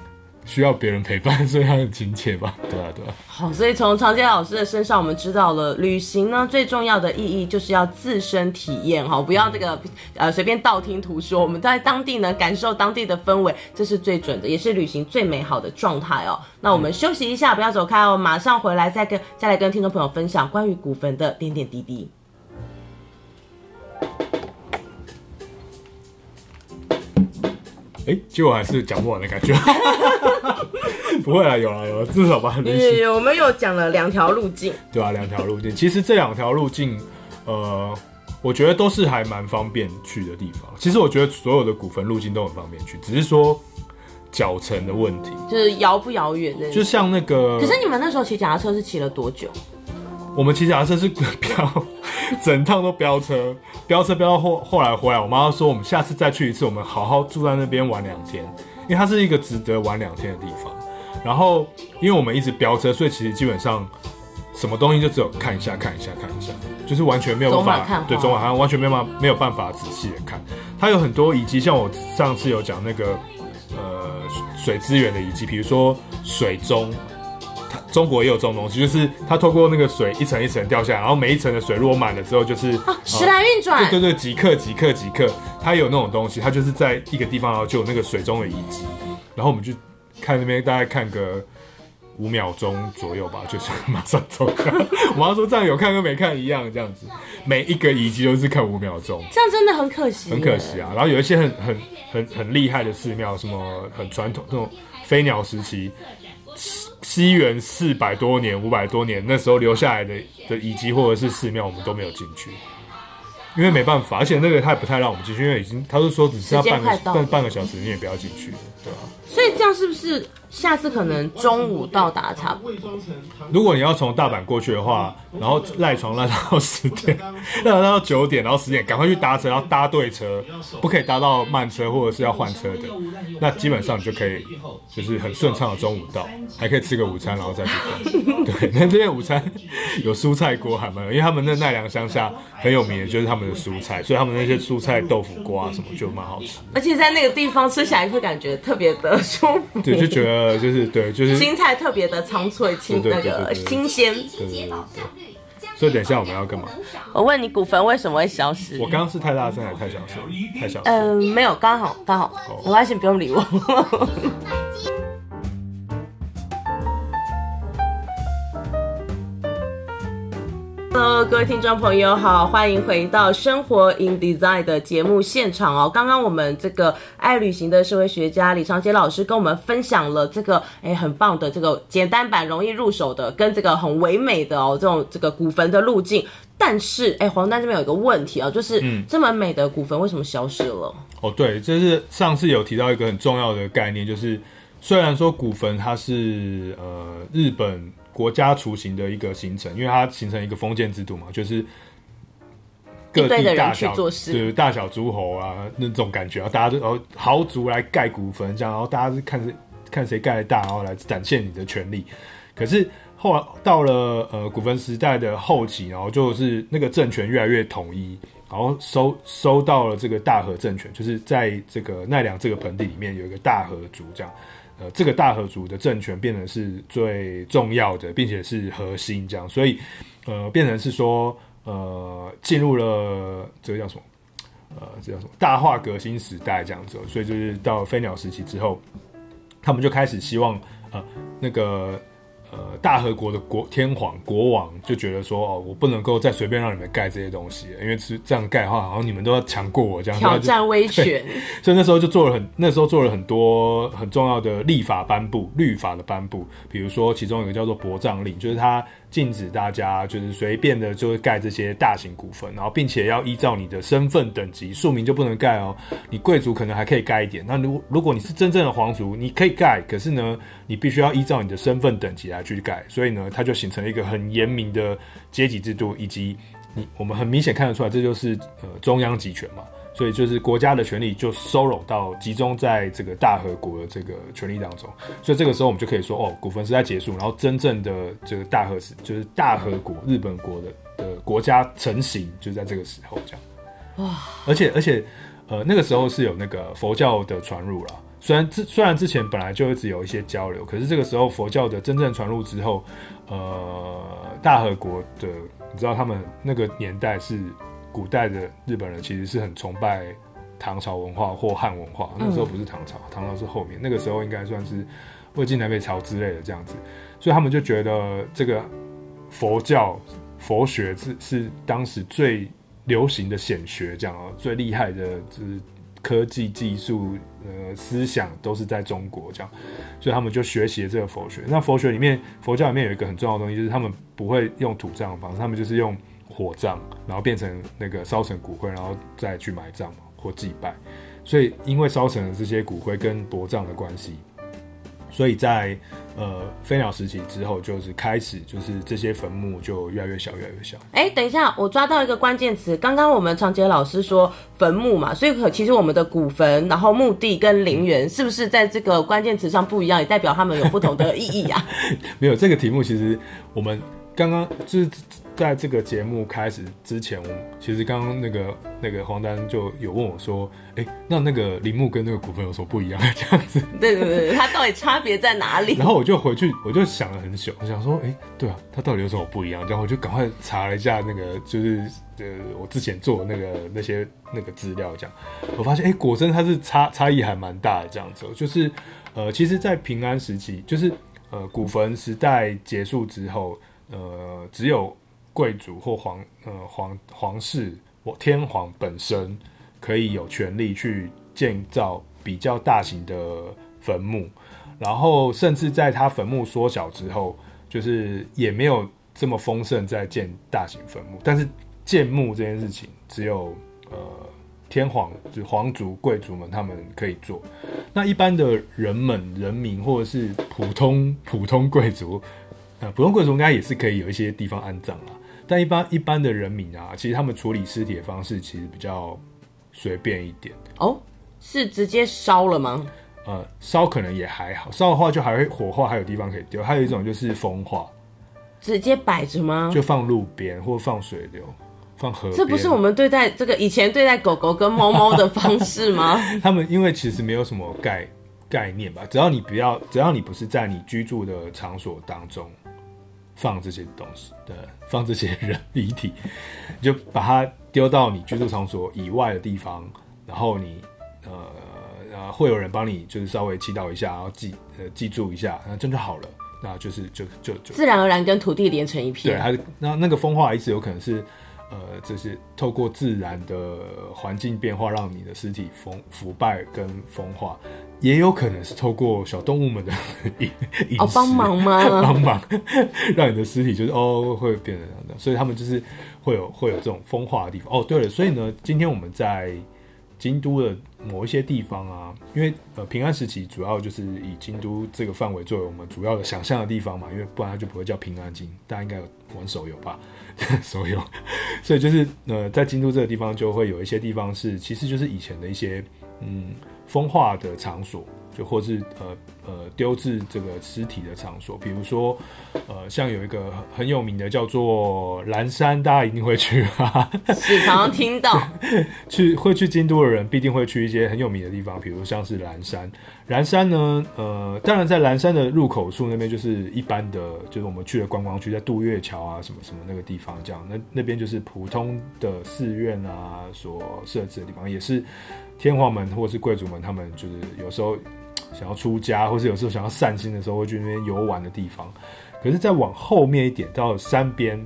需要别人陪伴，所以他很亲切吧？对啊，对啊。好，所以从常杰老师的身上，我们知道了旅行呢最重要的意义就是要自身体验哈，不要这个呃随便道听途说。我们在当地呢感受当地的氛围，这是最准的，也是旅行最美好的状态哦。那我们休息一下，不要走开哦，马上回来再跟再来跟听众朋友分享关于古坟的点点滴滴。哎、欸，结果还是讲不完的感觉。不会啊，有啊有啊，至少吧。对，我们又讲了两条路径。对啊，两条路径。其实这两条路径，呃，我觉得都是还蛮方便去的地方。其实我觉得所有的古坟路径都很方便去，只是说脚程的问题，就是遥不遥远的。就像那个，可是你们那时候骑脚踏车是骑了多久？我们骑脚踏车是飙，整趟都飙车，飙车飙到后后来回来，我妈说我们下次再去一次，我们好好住在那边玩两天，因为它是一个值得玩两天的地方。然后因为我们一直飙车，所以其实基本上什么东西就只有看一下看一下看一下，就是完全没有办法对走马看完全没有办法没有办法仔细的看。它有很多遗迹，像我上次有讲那个呃水资源的遗迹，比如说水钟。中国也有这种东西，就是它透过那个水一层一层掉下来，然后每一层的水如果满了之后，就是啊，时来运转，对对对，几克几克几克，它有那种东西，它就是在一个地方，然后就有那个水中的遗迹，然后我们就看那边大概看个五秒钟左右吧，就是马上走开。我妈说这样有看跟没看一样，这样子，每一个遗迹都是看五秒钟，这样真的很可惜，很可惜啊。然后有一些很很很很厉害的寺庙，什么很传统那种飞鸟时期。西元四百多年、五百多年那时候留下来的的遗迹或者是寺庙，我们都没有进去，因为没办法，而且那个他也不太让我们进去，因为已经他都说只剩下半个半半个小时，你也不要进去，对吧、啊？所以这样是不是？下次可能中午到达差不多。如果你要从大阪过去的话，然后赖床赖到十点，赖床到九点，然后十点赶快去搭车，然后搭对车，不可以搭到慢车或者是要换车的。那基本上你就可以，就是很顺畅的中午到，还可以吃个午餐，然后再去逛。对，那这边午餐有蔬菜锅还蛮有，因为他们那奈良乡下很有名的就是他们的蔬菜，所以他们那些蔬菜豆腐锅啊什么就蛮好吃。而且在那个地方吃起来会感觉特别的舒服。对，就觉得。呃，就是对，就是青菜特别的苍翠，清那个新鲜。对对对。所以等一下我们要干嘛？我问你，古坟为什么会消失？我刚刚是太大声还是太小声？太小声。嗯、呃，没有，刚好刚好，没关系，不用理我。Hello，各位听众朋友好，欢迎回到生活 in Design 的节目现场哦。刚刚我们这个爱旅行的社会学家李长杰老师跟我们分享了这个诶很棒的这个简单版容易入手的，跟这个很唯美的哦这种这个古坟的路径。但是诶黄丹这边有一个问题啊、哦，就是这么美的古坟为什么消失了？哦，对，就是上次有提到一个很重要的概念，就是虽然说古坟它是呃日本。国家雏形的一个形成，因为它形成一个封建制度嘛，就是各地大小做事，对大小诸侯啊那种感觉啊，大家都哦豪族来盖古坟，这样，然后大家是看谁看谁盖的大，然后来展现你的权利。可是后来到了呃古坟时代的后期，然后就是那个政权越来越统一，然后收收到了这个大和政权，就是在这个奈良这个盆地里面有一个大和族这样。呃，这个大和族的政权变成是最重要的，并且是核心，这样，所以，呃，变成是说，呃，进入了这个叫什么？呃，这叫什么？大化革新时代这样子，所以就是到飞鸟时期之后，他们就开始希望，呃，那个。呃，大和国的国天皇国王就觉得说，哦，我不能够再随便让你们盖这些东西，因为是这样盖的话，好像你们都要强过我这样，挑战威 权。所以那时候就做了很，那时候做了很多很重要的立法颁布，律法的颁布，比如说其中有一个叫做薄葬令，就是他。禁止大家就是随便的就会盖这些大型古坟，然后并且要依照你的身份等级，庶民就不能盖哦。你贵族可能还可以盖一点。那如如果你是真正的皇族，你可以盖，可是呢，你必须要依照你的身份等级来去盖。所以呢，它就形成了一个很严明的阶级制度，以及你我们很明显看得出来，这就是呃中央集权嘛。所以就是国家的权力就收拢到集中在这个大和国的这个权力当中，所以这个时候我们就可以说，哦，古坟时代结束，然后真正的这个大和时就是大和国日本国的的国家成型，就在这个时候这样。哇！而且而且，呃，那个时候是有那个佛教的传入了，虽然之虽然之前本来就一直有一些交流，可是这个时候佛教的真正传入之后，呃，大和国的你知道他们那个年代是。古代的日本人其实是很崇拜唐朝文化或汉文化，那时候不是唐朝，唐朝是后面，那个时候应该算是魏晋南北朝之类的这样子，所以他们就觉得这个佛教佛学是是当时最流行的显学，这样啊，最厉害的就是科技技术呃思想都是在中国这样，所以他们就学习了这个佛学。那佛学里面，佛教里面有一个很重要的东西，就是他们不会用土葬的方式，他们就是用。火葬，然后变成那个烧成骨灰，然后再去埋葬或祭拜。所以，因为烧成了这些骨灰跟薄葬的关系，所以在呃飞鸟时期之后，就是开始就是这些坟墓就越来越小，越来越小。哎，等一下，我抓到一个关键词。刚刚我们长杰老师说坟墓嘛，所以可其实我们的古坟，然后墓地跟陵园，是不是在这个关键词上不一样，也代表他们有不同的意义呀、啊？没有，这个题目其实我们刚刚就是。在这个节目开始之前，我其实刚刚那个那个黄丹就有问我说：“哎、欸，那那个铃木跟那个古坟有什么不一样？”这样子，对对对，它到底差别在哪里？然后我就回去，我就想了很久，我想说：“哎、欸，对啊，它到底有什么不一样？”然后我就赶快查了一下那个，就是呃，我之前做的那个那些那个资料，这样我发现，哎、欸，果真它是差差异还蛮大的。这样子，就是呃，其实，在平安时期，就是呃，古坟时代结束之后，呃，只有。贵族或皇呃皇皇室或天皇本身可以有权利去建造比较大型的坟墓，然后甚至在他坟墓缩小之后，就是也没有这么丰盛在建大型坟墓。但是建墓这件事情，只有呃天皇就皇族贵族们他们可以做，那一般的人们人民或者是普通普通贵族，呃普通贵族应该也是可以有一些地方安葬了。但一般一般的人民啊，其实他们处理尸体的方式其实比较随便一点哦，是直接烧了吗？呃，烧可能也还好，烧的话就还会火化，还有地方可以丢。还有一种就是风化，直接摆着吗？就放路边或放水流，放河边。这不是我们对待这个以前对待狗狗跟猫猫的方式吗？他们因为其实没有什么概概念吧，只要你不要，只要你不是在你居住的场所当中。放这些东西，对，放这些人遗体，就把它丢到你居住场所以外的地方，然后你呃呃会有人帮你就是稍微祈祷一下，然后记呃记住一下，那这样就好了，那就是就就就自然而然跟土地连成一片。对，还是那那个风化一直有可能是。呃，这是透过自然的环境变化，让你的尸体腐腐败跟风化，也有可能是透过小动物们的 饮饮哦帮忙吗？帮忙 让你的尸体就是哦会变成这样的，所以他们就是会有会有这种风化的地方。哦，对了，所以呢，今天我们在京都的某一些地方啊，因为呃平安时期主要就是以京都这个范围作为我们主要的想象的地方嘛，因为不然它就不会叫平安京。大家应该有玩手游吧？手游，所以就是呃在京都这个地方就会有一些地方是，其实就是以前的一些嗯风化的场所。就或是呃呃丢置这个尸体的场所，比如说呃像有一个很有名的叫做蓝山，大家一定会去啊，时常听到 去会去京都的人必定会去一些很有名的地方，比如像是蓝山。蓝山呢，呃，当然在蓝山的入口处那边就是一般的，就是我们去的观光区，在渡月桥啊什么什么那个地方这样，那那边就是普通的寺院啊所设置的地方，也是天皇们或是贵族们他们就是有时候。想要出家，或是有时候想要散心的时候，会去那边游玩的地方。可是再往后面一点，到山边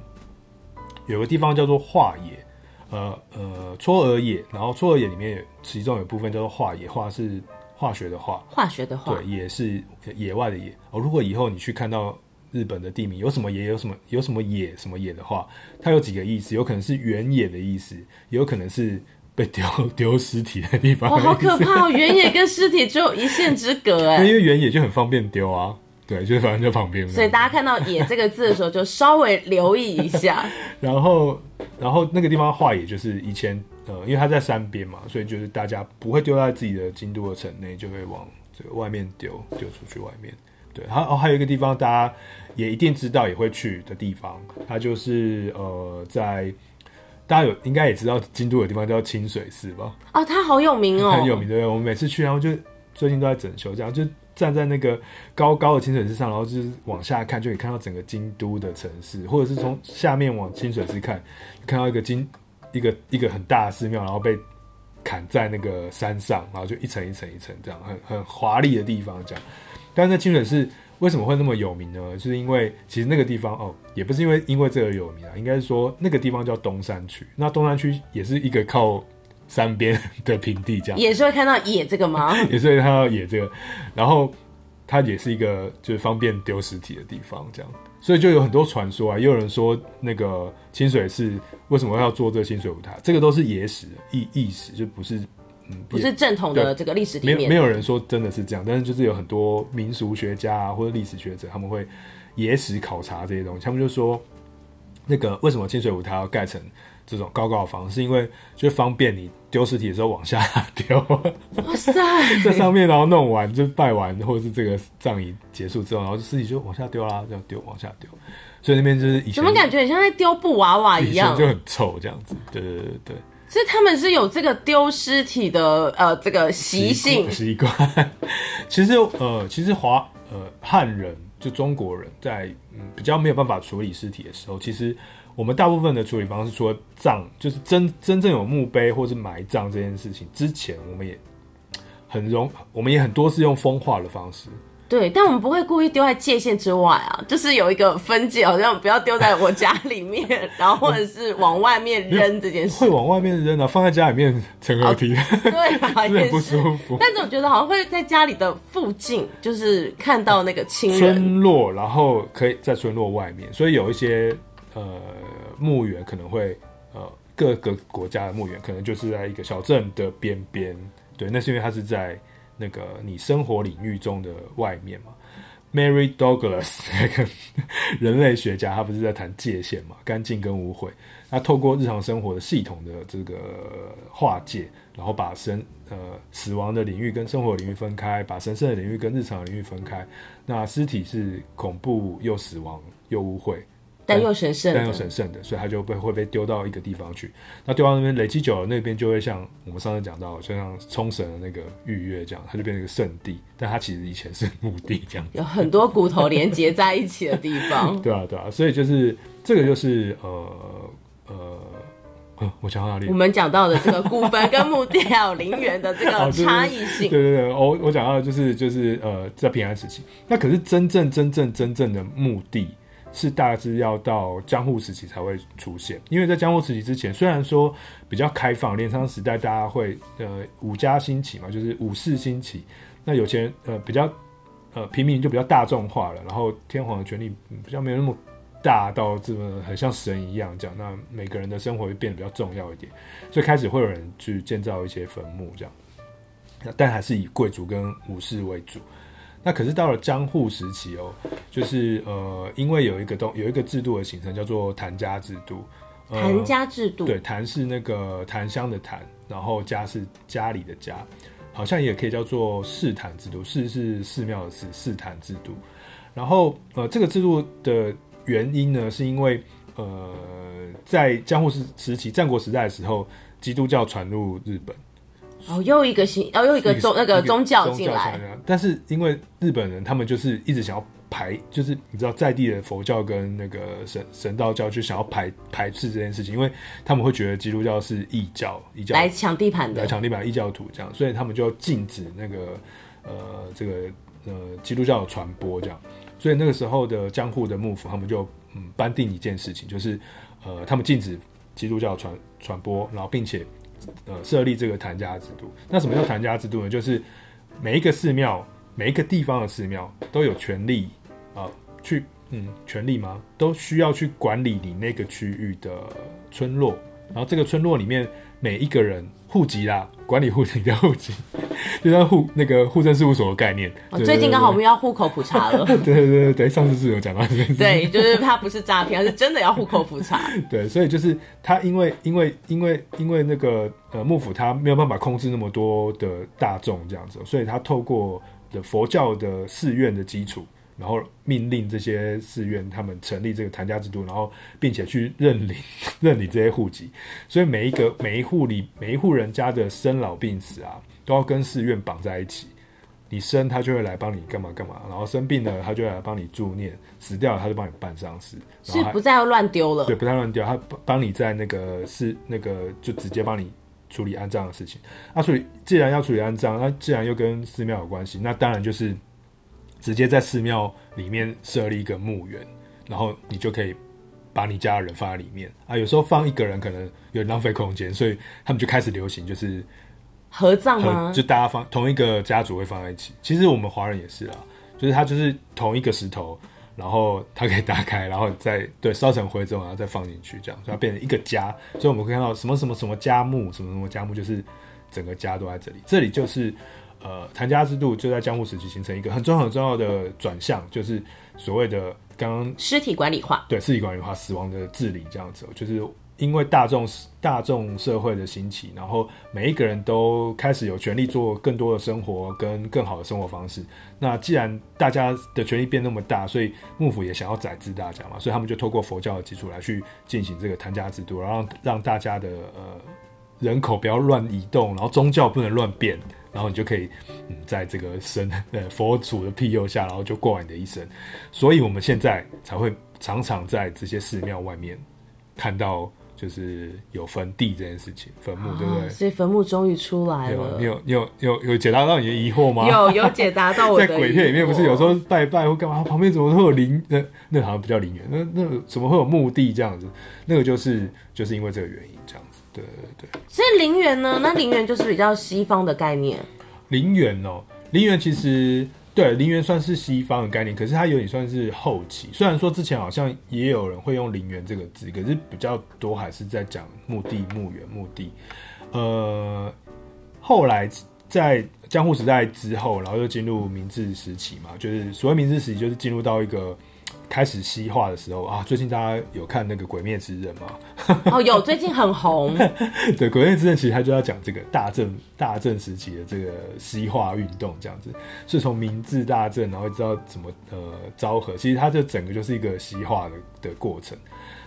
有个地方叫做化野，呃呃，嵯峨野。然后嵯峨野里面其中有部分叫做化野，化是化学的化，化学的化，对，野是野外的野。哦，如果以后你去看到日本的地名，有什么野，有什么有什么野，什么野的话，它有几个意思，有可能是原野的意思，也有可能是。被丢 丢尸体的地方，哦，好可怕哦！原野跟尸体只有一线之隔，哎，因为原野就很方便丢啊，对，就反正就旁边。所以大家看到“野”这个字的时候，就稍微留意一下。然后，然后那个地方化野就是以前，呃，因为它在山边嘛，所以就是大家不会丢在自己的京都的城内，就会往这个外面丢，丢出去外面。对，然后还有一个地方，大家也一定知道也会去的地方，它就是呃在。大家有应该也知道，京都有地方叫清水寺吧？哦，它好有名哦，很有名，对？我们每次去，然后就最近都在整修，这样就站在那个高高的清水寺上，然后就是往下看，就可以看到整个京都的城市，或者是从下面往清水寺看，看到一个京一个一个很大的寺庙，然后被砍在那个山上，然后就一层一层一层这样，很很华丽的地方这样。但是在清水寺。为什么会那么有名呢？就是因为其实那个地方哦，也不是因为因为这个有名啊，应该是说那个地方叫东山区。那东山区也是一个靠山边的平地，这样也是会看到野这个吗？也是会看到野这个，然后它也是一个就是方便丢尸体的地方，这样，所以就有很多传说啊。也有人说那个清水寺为什么要做这个清水舞台，这个都是野史、意意史，就不是。嗯、不是正统的这个历史里面，没有没有人说真的是这样，但是就是有很多民俗学家啊或者历史学者，他们会野史考察这些东西，他们就说那个为什么清水舞台要盖成这种高高的房子，是因为就方便你丢尸体的时候往下 丢。哇塞，在上面然后弄完就拜完，或者是这个葬仪结束之后，然后尸体就往下丢啦，这样丢往下丢，所以那边就是以前怎么感觉很像在丢布娃娃一样，就很臭这样子。对对对对。是他们是有这个丢尸体的呃这个习性习惯。其实呃其实华呃汉人就中国人在嗯比较没有办法处理尸体的时候，其实我们大部分的处理方式，除了葬，就是真真正有墓碑或是埋葬这件事情之前，我们也很容我们也很多是用风化的方式。对，但我们不会故意丢在界限之外啊，就是有一个分界，好像不要丢在我家 里面，然后或者是往外面扔这件事。会往外面扔啊，放在家里面成何体统？对啊，有点不舒服。但是我觉得好像会在家里的附近，就是看到那个亲人村落，然后可以在村落外面，所以有一些呃墓园可能会呃各个国家的墓园可能就是在一个小镇的边边，对，那是因为它是在。那个你生活领域中的外面嘛，Mary Douglas 那 个人类学家，他不是在谈界限嘛，干净跟污秽。他透过日常生活的系统的这个划界，然后把生呃死亡的领域跟生活领域分开，把神圣的领域跟日常领域分开。那尸体是恐怖又死亡又污秽。但又神圣，但又神圣的，所以他就被会被丢到一个地方去。那丢到那边累积久了，那边就会像我们上次讲到，就像冲绳的那个御岳这样，它就变成一个圣地。但它其实以前是墓地，这样有很多骨头连接在一起的地方。对啊，对啊，所以就是这个就是呃呃，我讲到哪里？我们讲到的这个古坟跟墓地还有陵园的这个差异性。哦、对对对，我我讲到的就是就是呃，在平安时期，那可是真正真正真正的墓地。是大致要到江户时期才会出现，因为在江户时期之前，虽然说比较开放，镰仓时代大家会呃武家兴起嘛，就是武士兴起，那有钱呃比较呃平民就比较大众化了，然后天皇的权力比较没有那么大到这么很像神一样这样，那每个人的生活会变得比较重要一点，所以开始会有人去建造一些坟墓这样，但还是以贵族跟武士为主。那可是到了江户时期哦，就是呃，因为有一个东有一个制度的形成，叫做檀家制度。檀、呃、家制度，对，檀是那个檀香的檀，然后家是家里的家，好像也可以叫做寺坛制度。寺是寺庙的寺，寺坛制度。然后呃，这个制度的原因呢，是因为呃，在江户时时期战国时代的时候，基督教传入日本。哦，又一个新，哦，又一个宗那个宗教进来。但是因为日本人他们就是一直想要排，就是你知道在地的佛教跟那个神神道教就想要排排斥这件事情，因为他们会觉得基督教是异教，异教来抢地盘的，来抢地盘异教徒这样，所以他们就禁止那个呃这个呃基督教的传播这样。所以那个时候的江户的幕府他们就嗯颁定一件事情，就是呃他们禁止基督教传传播，然后并且。呃，设立这个谭家制度。那什么叫谭家制度呢？就是每一个寺庙，每一个地方的寺庙都有权利啊、去嗯，权利吗？都需要去管理你那个区域的村落。然后这个村落里面每一个人户籍啦，管理户籍的户籍，就像户那个户政事务所的概念。哦、最近刚好我们要户口普查了。对对对对对，上次是有讲到这件事。对，就是他不是诈骗，而是真的要户口普查。对，所以就是他因为因为因为因为那个呃幕府他没有办法控制那么多的大众这样子，所以他透过的佛教的寺院的基础。然后命令这些寺院他们成立这个谭家制度，然后并且去认领 认你这些户籍，所以每一个每一户里每一户人家的生老病死啊，都要跟寺院绑在一起。你生他就会来帮你干嘛干嘛，然后生病了他就会来帮你助念，死掉了他就帮你办丧事，是不再要乱丢了。对，不再乱丢，他帮你在那个是那个就直接帮你处理安葬的事情。那、啊、所以既然要处理安葬，那既然又跟寺庙有关系，那当然就是。直接在寺庙里面设立一个墓园，然后你就可以把你家的人放在里面啊。有时候放一个人可能有点浪费空间，所以他们就开始流行就是合葬吗？就大家放同一个家族会放在一起。其实我们华人也是啊，就是他就是同一个石头，然后它可以打开，然后再对烧成灰之后，然后再放进去，这样所以它变成一个家。所以我们可以看到什么什么什么家墓，什么什么家墓，就是整个家都在这里。这里就是。呃，谭家制度就在江户时期形成一个很重要很重要的转向，就是所谓的刚刚尸体管理化，对，尸体管理化，死亡的治理这样子，就是因为大众大众社会的兴起，然后每一个人都开始有权利做更多的生活跟更好的生活方式。那既然大家的权利变那么大，所以幕府也想要宰制大家嘛，所以他们就透过佛教的基础来去进行这个檀家制度，然后让让大家的呃人口不要乱移动，然后宗教不能乱变。然后你就可以，嗯，在这个神呃佛祖的庇佑下，然后就过完你的一生。所以我们现在才会常常在这些寺庙外面看到，就是有坟地这件事情，坟墓，对不对？所以坟墓终于出来了。你有你有你有有有解答到你的疑惑吗？有有解答到我的。在鬼片里面不是有时候拜拜或干嘛，旁边怎么会有灵？那那好像不叫陵园，那那怎么会有墓地这样子？那个就是就是因为这个原因。对对对，所以陵园呢？那陵园就是比较西方的概念。陵园哦，陵园其实对陵园算是西方的概念，可是它有点算是后期。虽然说之前好像也有人会用陵园这个字，可是比较多还是在讲墓地、墓园、墓地。呃，后来在江户时代之后，然后又进入明治时期嘛，就是所谓明治时期，就是进入到一个。开始西化的时候啊，最近大家有看那个《鬼灭之刃》吗？哦，有，最近很红。对，《鬼灭之刃》其实它就要讲这个大正大正时期的这个西化运动，这样子是从明治大正，然后知道怎么呃昭和，其实它这整个就是一个西化的的过程。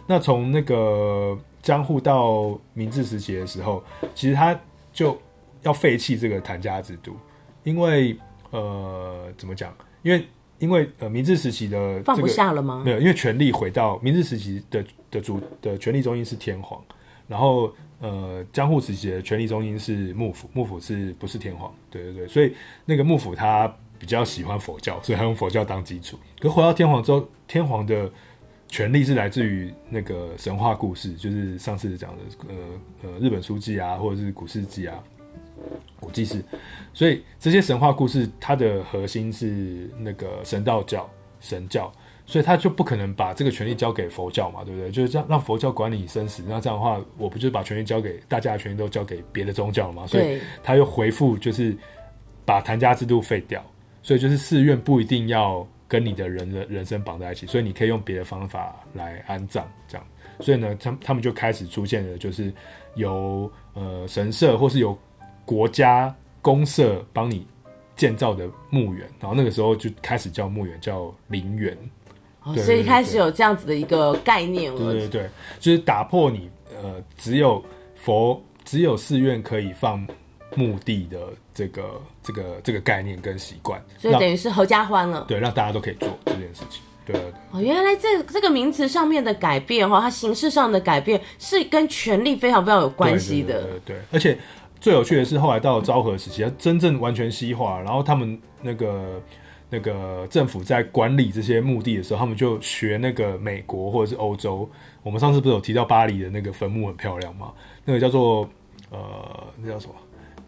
那从那个江户到明治时期的时候，其实他就要废弃这个檀家制度，因为呃怎么讲？因为因为呃，明治时期的、这个、放不下了吗？没有，因为权力回到明治时期的的主的权力中心是天皇，然后呃，江户时期的权力中心是幕府，幕府是不是天皇？对对对，所以那个幕府他比较喜欢佛教，所以他用佛教当基础。可回到天皇之后，天皇的权力是来自于那个神话故事，就是上次讲的呃呃日本书记啊，或者是古事记啊。古祭祀，所以这些神话故事它的核心是那个神道教、神教，所以他就不可能把这个权利交给佛教嘛，对不对？就是这样让佛教管理生死，那这样的话，我不就是把权利交给大家的权利都交给别的宗教了吗？所以他又回复，就是把谭家制度废掉，所以就是寺院不一定要跟你的人的人生绑在一起，所以你可以用别的方法来安葬，这样。所以呢，他他们就开始出现了，就是由呃神社或是由国家公社帮你建造的墓园，然后那个时候就开始叫墓园叫陵园。哦，所以开始有这样子的一个概念了。对对对，就是打破你呃只有佛只有寺院可以放墓地的这个这个这个概念跟习惯，所以等于是合家欢了。对，让大家都可以做这件事情。对，对，对哦，原来这这个名词上面的改变哈，它形式上的改变是跟权力非常非常有关系的。对，对，对，对，对，而且最有趣的是，后来到了昭和时期，它真正完全西化，然后他们那个。那个政府在管理这些墓地的时候，他们就学那个美国或者是欧洲。我们上次不是有提到巴黎的那个坟墓很漂亮吗？那个叫做呃，那叫什么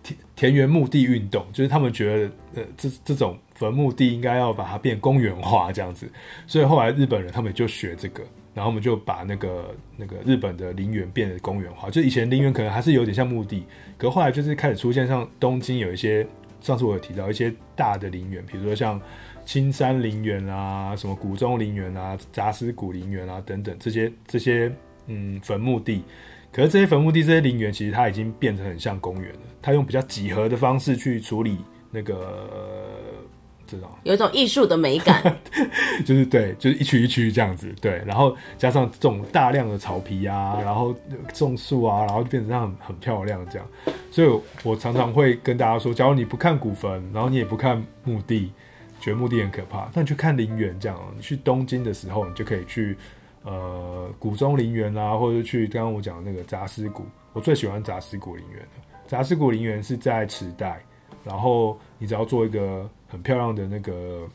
田田园墓地运动，就是他们觉得呃这这种坟墓地应该要把它变公园化这样子。所以后来日本人他们就学这个，然后我们就把那个那个日本的陵园变得公园化。就以前陵园可能还是有点像墓地，可后来就是开始出现像东京有一些。上次我有提到一些大的陵园，比如说像青山陵园啊、什么谷中陵园啊、杂司谷陵园啊等等这些这些嗯坟墓地。可是这些坟墓地、这些陵园，其实它已经变成很像公园了。它用比较几何的方式去处理那个。这种有一种艺术的美感，就是对，就是一曲一曲这样子，对，然后加上这种大量的草皮啊，然后种树啊，然后就变成这样很，很漂亮这样。所以我常常会跟大家说，假如你不看古坟，然后你也不看墓地，觉得墓地很可怕，那你去看陵园这样。你去东京的时候，你就可以去呃古中陵园啊，或者去刚刚我讲的那个杂司谷。我最喜欢杂司谷陵园的，杂司谷陵园是在池袋，然后你只要做一个。很漂亮的那个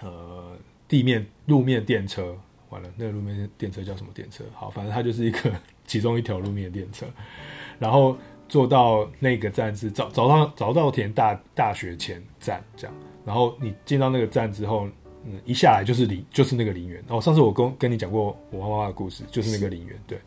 呃地面路面电车，完了那个路面电车叫什么电车？好，反正它就是一个其中一条路面电车，然后坐到那个站是早早上早稻田大大学前站这样，然后你进到那个站之后，嗯，一下来就是陵就是那个陵园。哦，上次我跟跟你讲过我妈妈的故事，就是那个陵园对，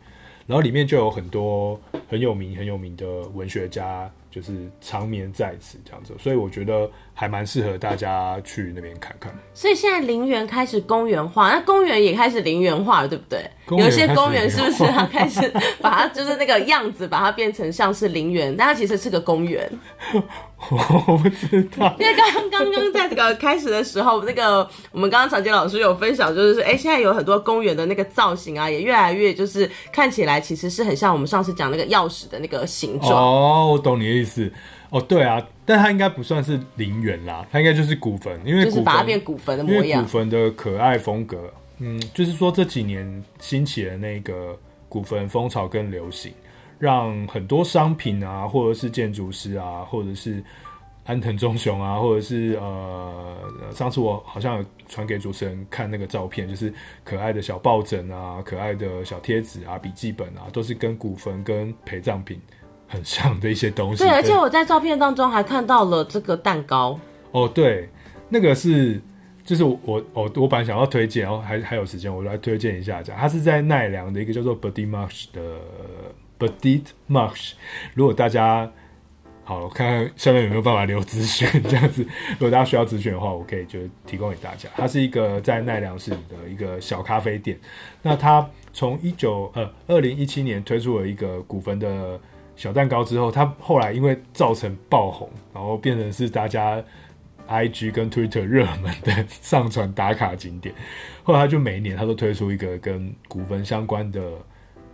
然后里面就有很多很有名很有名的文学家。就是长眠在此这样子，所以我觉得还蛮适合大家去那边看看。所以现在陵园开始公园化，那公园也开始陵园化了，对不对？有些公园是不是它开始把它就是那个样子，把它变成像是陵园，但它其实是个公园。我不知道，因为刚刚刚在这个开始的时候，那个我们刚刚常杰老师有分享，就是说，哎，现在有很多公园的那个造型啊，也越来越就是看起来其实是很像我们上次讲那个钥匙的那个形状。哦，我懂你的意思。哦，对啊，但它应该不算是陵园啦，它应该就是古坟，因为就是把它变古坟的模样。因为古坟的可爱风格，嗯，就是说这几年兴起的那个古坟风潮跟流行。让很多商品啊，或者是建筑师啊，或者是安藤忠雄啊，或者是呃，上次我好像有传给主持人看那个照片，就是可爱的小抱枕啊，可爱的小贴纸啊，笔记本啊，都是跟古坟跟陪葬品很像的一些东西。对，而且我在照片当中还看到了这个蛋糕。哦，对，那个是，就是我我我我本来想要推荐，然后还还有时间，我来推荐一下，这样，它是在奈良的一个叫做 Petit Marché 的。Petit Marché，如果大家好，我看看下面有没有办法留资讯，这样子，如果大家需要资讯的话，我可以就提供给大家。它是一个在奈良市的一个小咖啡店。那它从一九呃二零一七年推出了一个古坟的小蛋糕之后，它后来因为造成爆红，然后变成是大家 IG 跟 Twitter 热门的上传打卡景点。后来他就每一年他都推出一个跟古坟相关的。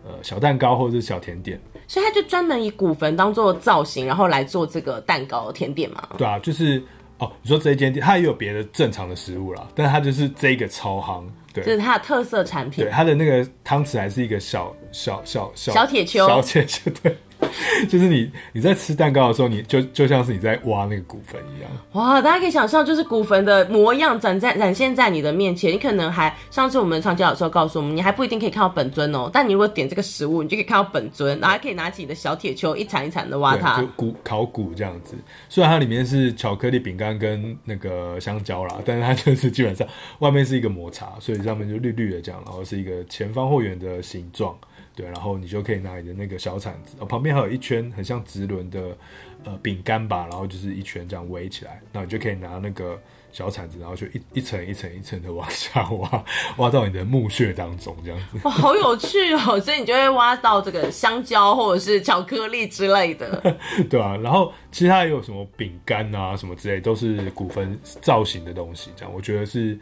呃，小蛋糕或者是小甜点，所以他就专门以古坟当做造型，然后来做这个蛋糕甜点嘛。对啊，就是哦，你说这一间店，它也有别的正常的食物啦，但是它就是这个超夯，对，这是它的特色产品。对，它的那个汤匙还是一个小小小小小铁球，小铁球，对。就是你你在吃蛋糕的时候，你就就像是你在挖那个骨坟一样。哇，大家可以想象，就是骨坟的模样展在展现在你的面前。你可能还上次我们长杰老师告诉我们，你还不一定可以看到本尊哦。但你如果点这个食物，你就可以看到本尊，然后还可以拿起你的小铁锹，一铲一铲的挖它。就骨烤骨这样子，虽然它里面是巧克力饼干跟那个香蕉啦，但是它就是基本上外面是一个抹茶，所以上面就绿绿的这样，然后是一个前方后圆的形状。对，然后你就可以拿你的那个小铲子，哦，旁边还有一圈很像直轮的呃饼干吧，然后就是一圈这样围起来，那你就可以拿那个小铲子，然后就一一层一层一层的往下挖，挖到你的墓穴当中这样子。哇，好有趣哦！所以你就会挖到这个香蕉或者是巧克力之类的，对啊，然后其他也有什么饼干啊什么之类，都是古坟造型的东西，这样我觉得是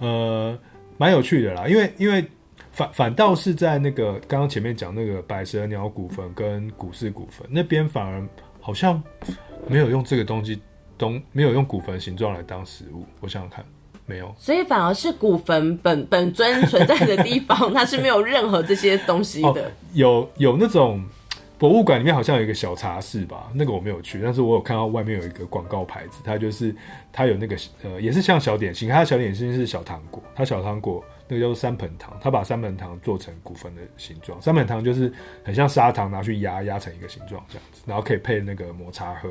呃蛮有趣的啦，因为因为。反反倒是在那个刚刚前面讲那个百蛇鸟骨坟跟股市骨坟那边，反而好像没有用这个东西，东没有用骨坟形状来当食物。我想想看，没有。所以反而是骨坟 本本尊存在的地方，它是没有任何这些东西的。哦、有有那种博物馆里面好像有一个小茶室吧，那个我没有去，但是我有看到外面有一个广告牌子，它就是它有那个呃，也是像小点心，它的小点心是小糖果，它小糖果。那个叫做三盆糖，他把三盆糖做成古坟的形状。三盆糖就是很像砂糖，拿去压压成一个形状这样子，然后可以配那个抹茶喝，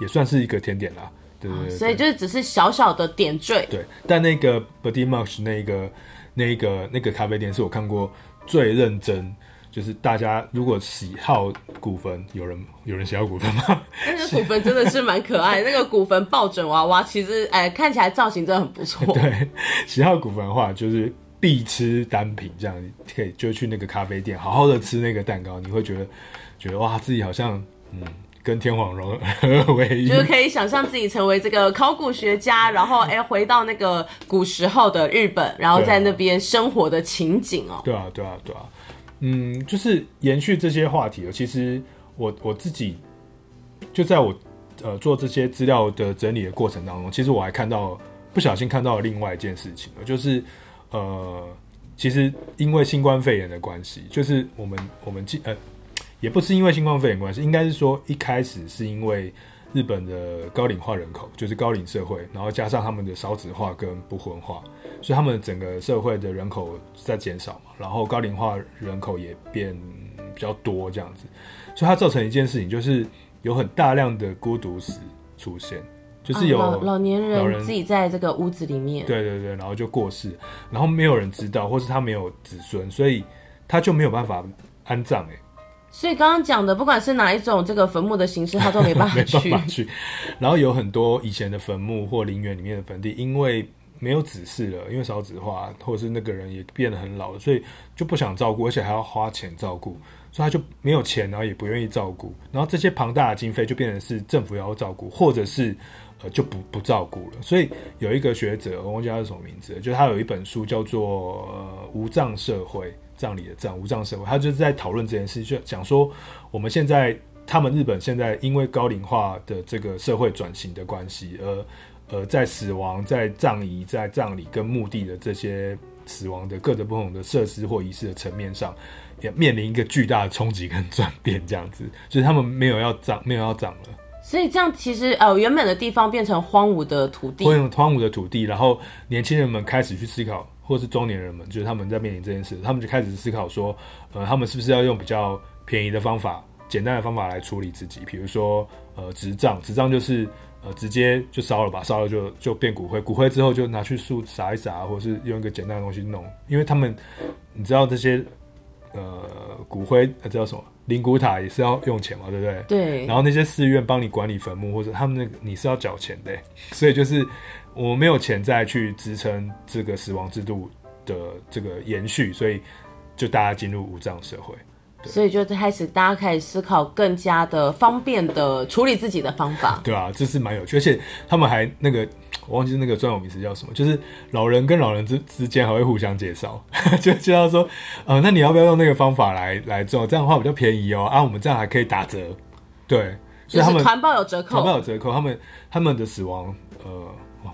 也算是一个甜点啦。对对对，所以就是只是小小的点缀。对，但那个 Body Marsh 那个那个那个咖啡店是我看过最认真，就是大家如果喜好古坟，有人有人喜好古坟吗？那个古坟真的是蛮可爱，那个古坟抱枕娃娃其实哎看起来造型真的很不错。对，喜好古坟的话就是。必吃单品，这样可以就去那个咖啡店，好好的吃那个蛋糕，你会觉得觉得哇，自己好像嗯，跟天皇融合为一，就是可以想象自己成为这个考古学家，然后哎、欸、回到那个古时候的日本，然后在那边生活的情景哦。对啊，对啊，对啊，嗯，就是延续这些话题。其实我我自己就在我呃做这些资料的整理的过程当中，其实我还看到不小心看到了另外一件事情，就是。呃，其实因为新冠肺炎的关系，就是我们我们呃，也不是因为新冠肺炎关系，应该是说一开始是因为日本的高龄化人口，就是高龄社会，然后加上他们的少子化跟不婚化，所以他们整个社会的人口在减少嘛，然后高龄化人口也变比较多这样子，所以它造成一件事情，就是有很大量的孤独死出现。就是有老老年人自己在这个屋子里面，对对对，然后就过世，然后没有人知道，或是他没有子孙，所以他就没有办法安葬哎。所以刚刚讲的，不管是哪一种这个坟墓的形式，他都没办法去。没办法去。然后有很多以前的坟墓或陵园里面的坟地，因为没有子嗣了，因为少子化，或者是那个人也变得很老了，所以就不想照顾，而且还要花钱照顾，所以他就没有钱，然后也不愿意照顾，然后这些庞大的经费就变成是政府要照顾，或者是。呃，就不不照顾了。所以有一个学者，我忘记他是什么名字，就他有一本书叫做《呃、无葬社会》，葬礼的葬，无葬社会。他就是在讨论这件事，就讲说我们现在，他们日本现在因为高龄化的这个社会转型的关系，而呃，在死亡、在葬仪、在葬礼跟墓地的这些死亡的各种不同的设施或仪式的层面上，也面临一个巨大的冲击跟转变。这样子，就是他们没有要葬，没有要葬了。所以这样其实呃，原本的地方变成荒芜的土地，荒芜的土地，然后年轻人们开始去思考，或是中年人们，就是他们在面临这件事，他们就开始思考说，呃，他们是不是要用比较便宜的方法、简单的方法来处理自己？比如说，呃，直葬，直葬就是呃，直接就烧了吧，烧了就就变骨灰，骨灰之后就拿去树撒一撒，或是用一个简单的东西弄，因为他们，你知道这些。呃，骨灰呃，叫什么？灵骨塔也是要用钱嘛，对不对？对。然后那些寺院帮你管理坟墓，或者他们那个你是要缴钱的，所以就是我没有钱再去支撑这个死亡制度的这个延续，所以就大家进入无葬社会。所以就开始，大家开始思考更加的方便的处理自己的方法。对啊，这是蛮有趣，而且他们还那个，我忘记那个专有名词叫什么，就是老人跟老人之之间还会互相介绍，就介绍说，呃，那你要不要用那个方法来来做？这样的话比较便宜哦，啊，我们这样还可以打折。对，所以他们团报有折扣，团报有折扣，他们他们的死亡，呃，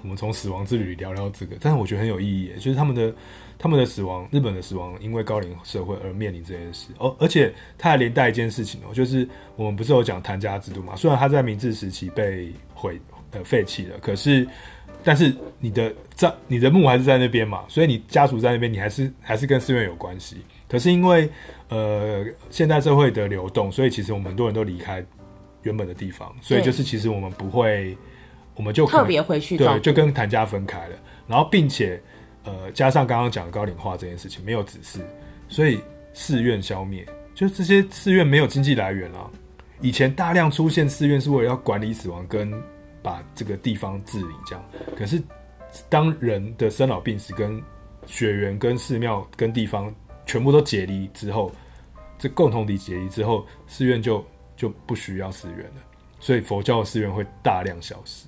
我们从死亡之旅聊聊这个，但是我觉得很有意义，就是他们的他们的死亡，日本的死亡因为高龄社会而面临这件事。哦，而且它还连带一件事情哦，就是我们不是有讲谭家制度嘛？虽然他在明治时期被毁呃废弃了，可是但是你的在你的墓还是在那边嘛，所以你家属在那边，你还是还是跟寺院有关系。可是因为呃现代社会的流动，所以其实我们很多人都离开原本的地方，所以就是其实我们不会。我们就特别回去，对，就跟谭家分开了。然后，并且，呃，加上刚刚讲的高龄化这件事情，没有指示，所以寺院消灭，就这些寺院没有经济来源啊。以前大量出现寺院是为了要管理死亡跟把这个地方治理这样。可是，当人的生老病死跟血缘跟寺庙跟地方全部都解离之后，这共同体解离之后，寺院就就不需要寺院了，所以佛教的寺院会大量消失。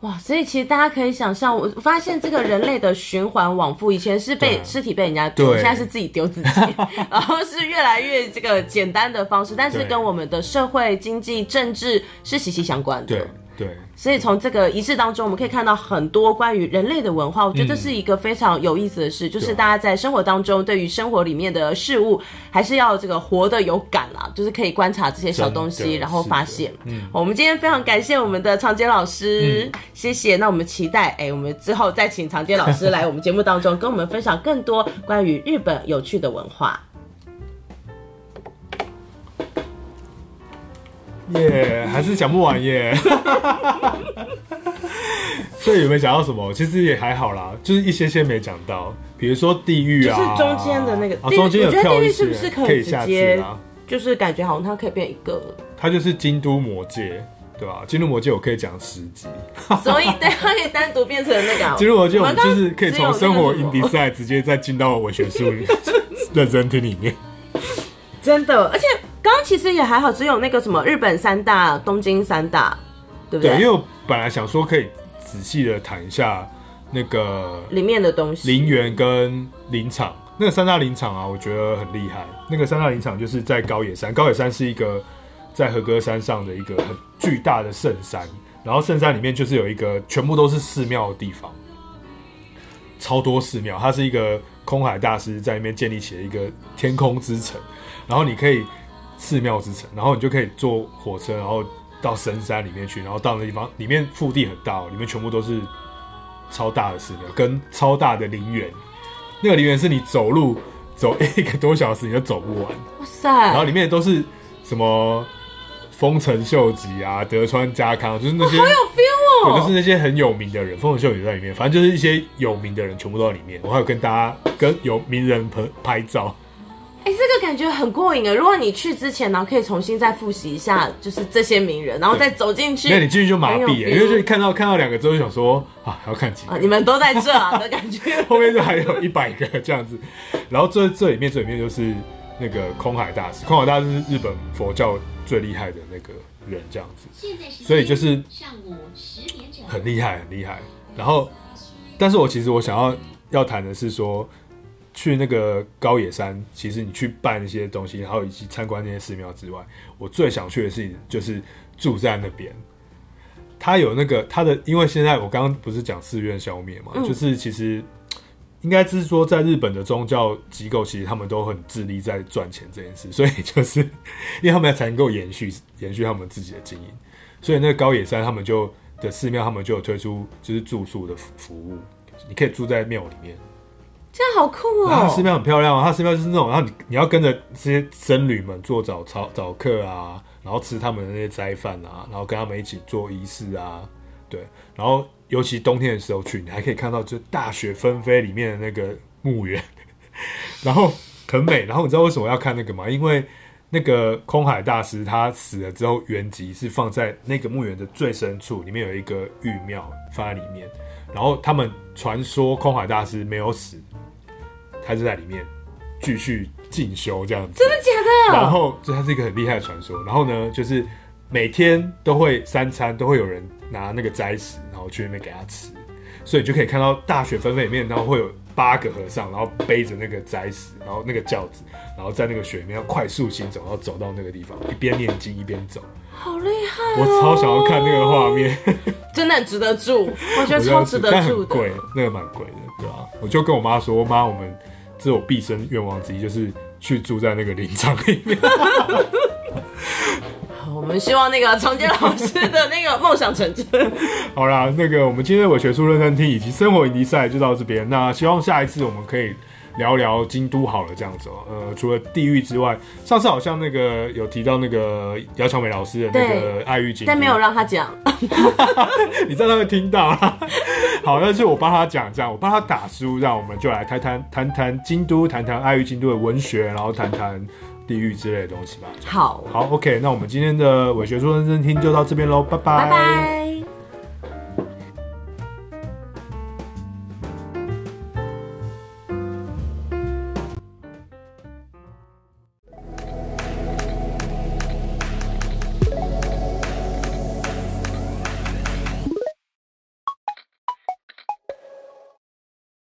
哇，所以其实大家可以想象，我发现这个人类的循环往复，以前是被尸体被人家丢，现在是自己丢自己，然后是越来越这个简单的方式，但是跟我们的社会、经济、政治是息息相关的。对。对，所以从这个仪式当中，我们可以看到很多关于人类的文化。我觉得这是一个非常有意思的事，嗯、就是大家在生活当中，对于生活里面的事物，还是要这个活得有感啦，就是可以观察这些小东西，然后发现。嗯，我们今天非常感谢我们的长杰老师，嗯、谢谢。那我们期待，哎，我们之后再请长杰老师来我们节目当中，跟我们分享更多关于日本有趣的文化。耶，yeah, 还是讲不完耶。所以有没有讲到什么？其实也还好啦，就是一些些没讲到，比如说地狱啊，就是中间的那个，啊、中间有跳一是不是可以直接，就是感觉好像它可以变一个，它就是京都魔界，对吧？京都魔界我可以讲十集，所以对，它可以单独变成那个京都魔界，我们就是可以从生活影比赛直接再进到文学书 认真听里面，真的，而且。刚刚其实也还好，只有那个什么日本三大、东京三大，对不对？对，因为我本来想说可以仔细的谈一下那个里面的东西，陵园跟林场。那个三大林场啊，我觉得很厉害。那个三大林场就是在高野山，高野山是一个在和歌山上的一个很巨大的圣山，然后圣山里面就是有一个全部都是寺庙的地方，超多寺庙。它是一个空海大师在那边建立起了一个天空之城，然后你可以。寺庙之城，然后你就可以坐火车，然后到深山里面去，然后到那地方里面腹地很大哦，里面全部都是超大的寺庙跟超大的陵园。那个陵园是你走路走 一个多小时你都走不完，哇塞！然后里面都是什么丰臣秀吉啊、德川家康，就是那些好有 feel 哦，就是那些很有名的人，丰臣秀吉在里面，反正就是一些有名的人全部都在里面。我还有跟大家跟有名人拍拍照。哎、欸，这个感觉很过瘾啊！如果你去之前然后，可以重新再复习一下，就是这些名人，然后再走进去。那你进去就麻痹了，因为就看到看到两个之后就想说啊，还 要看几个？啊，你们都在这啊 的感觉。后面就还有一百个这样子，然后这这里面这里面就是那个空海大师，空海大师是日本佛教最厉害的那个人这样子。所以就是上午十点整，很厉害，很厉害。然后，但是我其实我想要要谈的是说。去那个高野山，其实你去办一些东西，然后以及参观那些寺庙之外，我最想去的事情就是住在那边。他有那个他的，因为现在我刚刚不是讲寺院消灭嘛，嗯、就是其实应该是说，在日本的宗教机构，其实他们都很致力在赚钱这件事，所以就是因为他们才能够延续延续他们自己的经营，所以那个高野山他们就的寺庙，他们就有推出就是住宿的服务，你可以住在庙里面。这样好酷哦！它寺庙很漂亮啊，它寺庙就是那种，然后你你要跟着这些僧侣们做早操早课啊，然后吃他们的那些斋饭啊，然后跟他们一起做仪式啊，对，然后尤其冬天的时候去，你还可以看到就大雪纷飞里面的那个墓园，然后很美。然后你知道为什么要看那个吗？因为那个空海大师他死了之后，原籍是放在那个墓园的最深处，里面有一个玉庙放在里面，然后他们传说空海大师没有死。他就在里面继续进修这样子，真的假的？然后这它是一个很厉害的传说。然后呢，就是每天都会三餐都会有人拿那个斋食，然后去那边给他吃。所以就可以看到大雪纷飞里面，然后会有八个和尚，然后背着那个斋食，然后那个轿子，然后在那个雪里面要快速行走，然后走到那个地方，一边念经一边走，好厉害哦！我超想要看那个画面。真的很值得住，我觉得超值得住的。贵，那个蛮贵的，对吧、啊？我就跟我妈说，妈，我们这是我毕生愿望之一，就是去住在那个林场里面。好，我们希望那个长杰老师的那个梦想成真。好啦，那个我们今天的伪学术认真听以及生活影题赛就到这边。那希望下一次我们可以。聊聊京都好了，这样子哦、喔。呃，除了地狱之外，上次好像那个有提到那个姚巧美老师的那个爱玉京都，但没有让他讲。你在那边听到啊？好，那是我帮他讲，这样我帮他打书，让我们就来谈谈谈谈京都，谈谈爱玉京都的文学，然后谈谈地狱之类的东西吧。好，好，OK，那我们今天的伪学术认真听就到这边喽，拜拜。拜拜。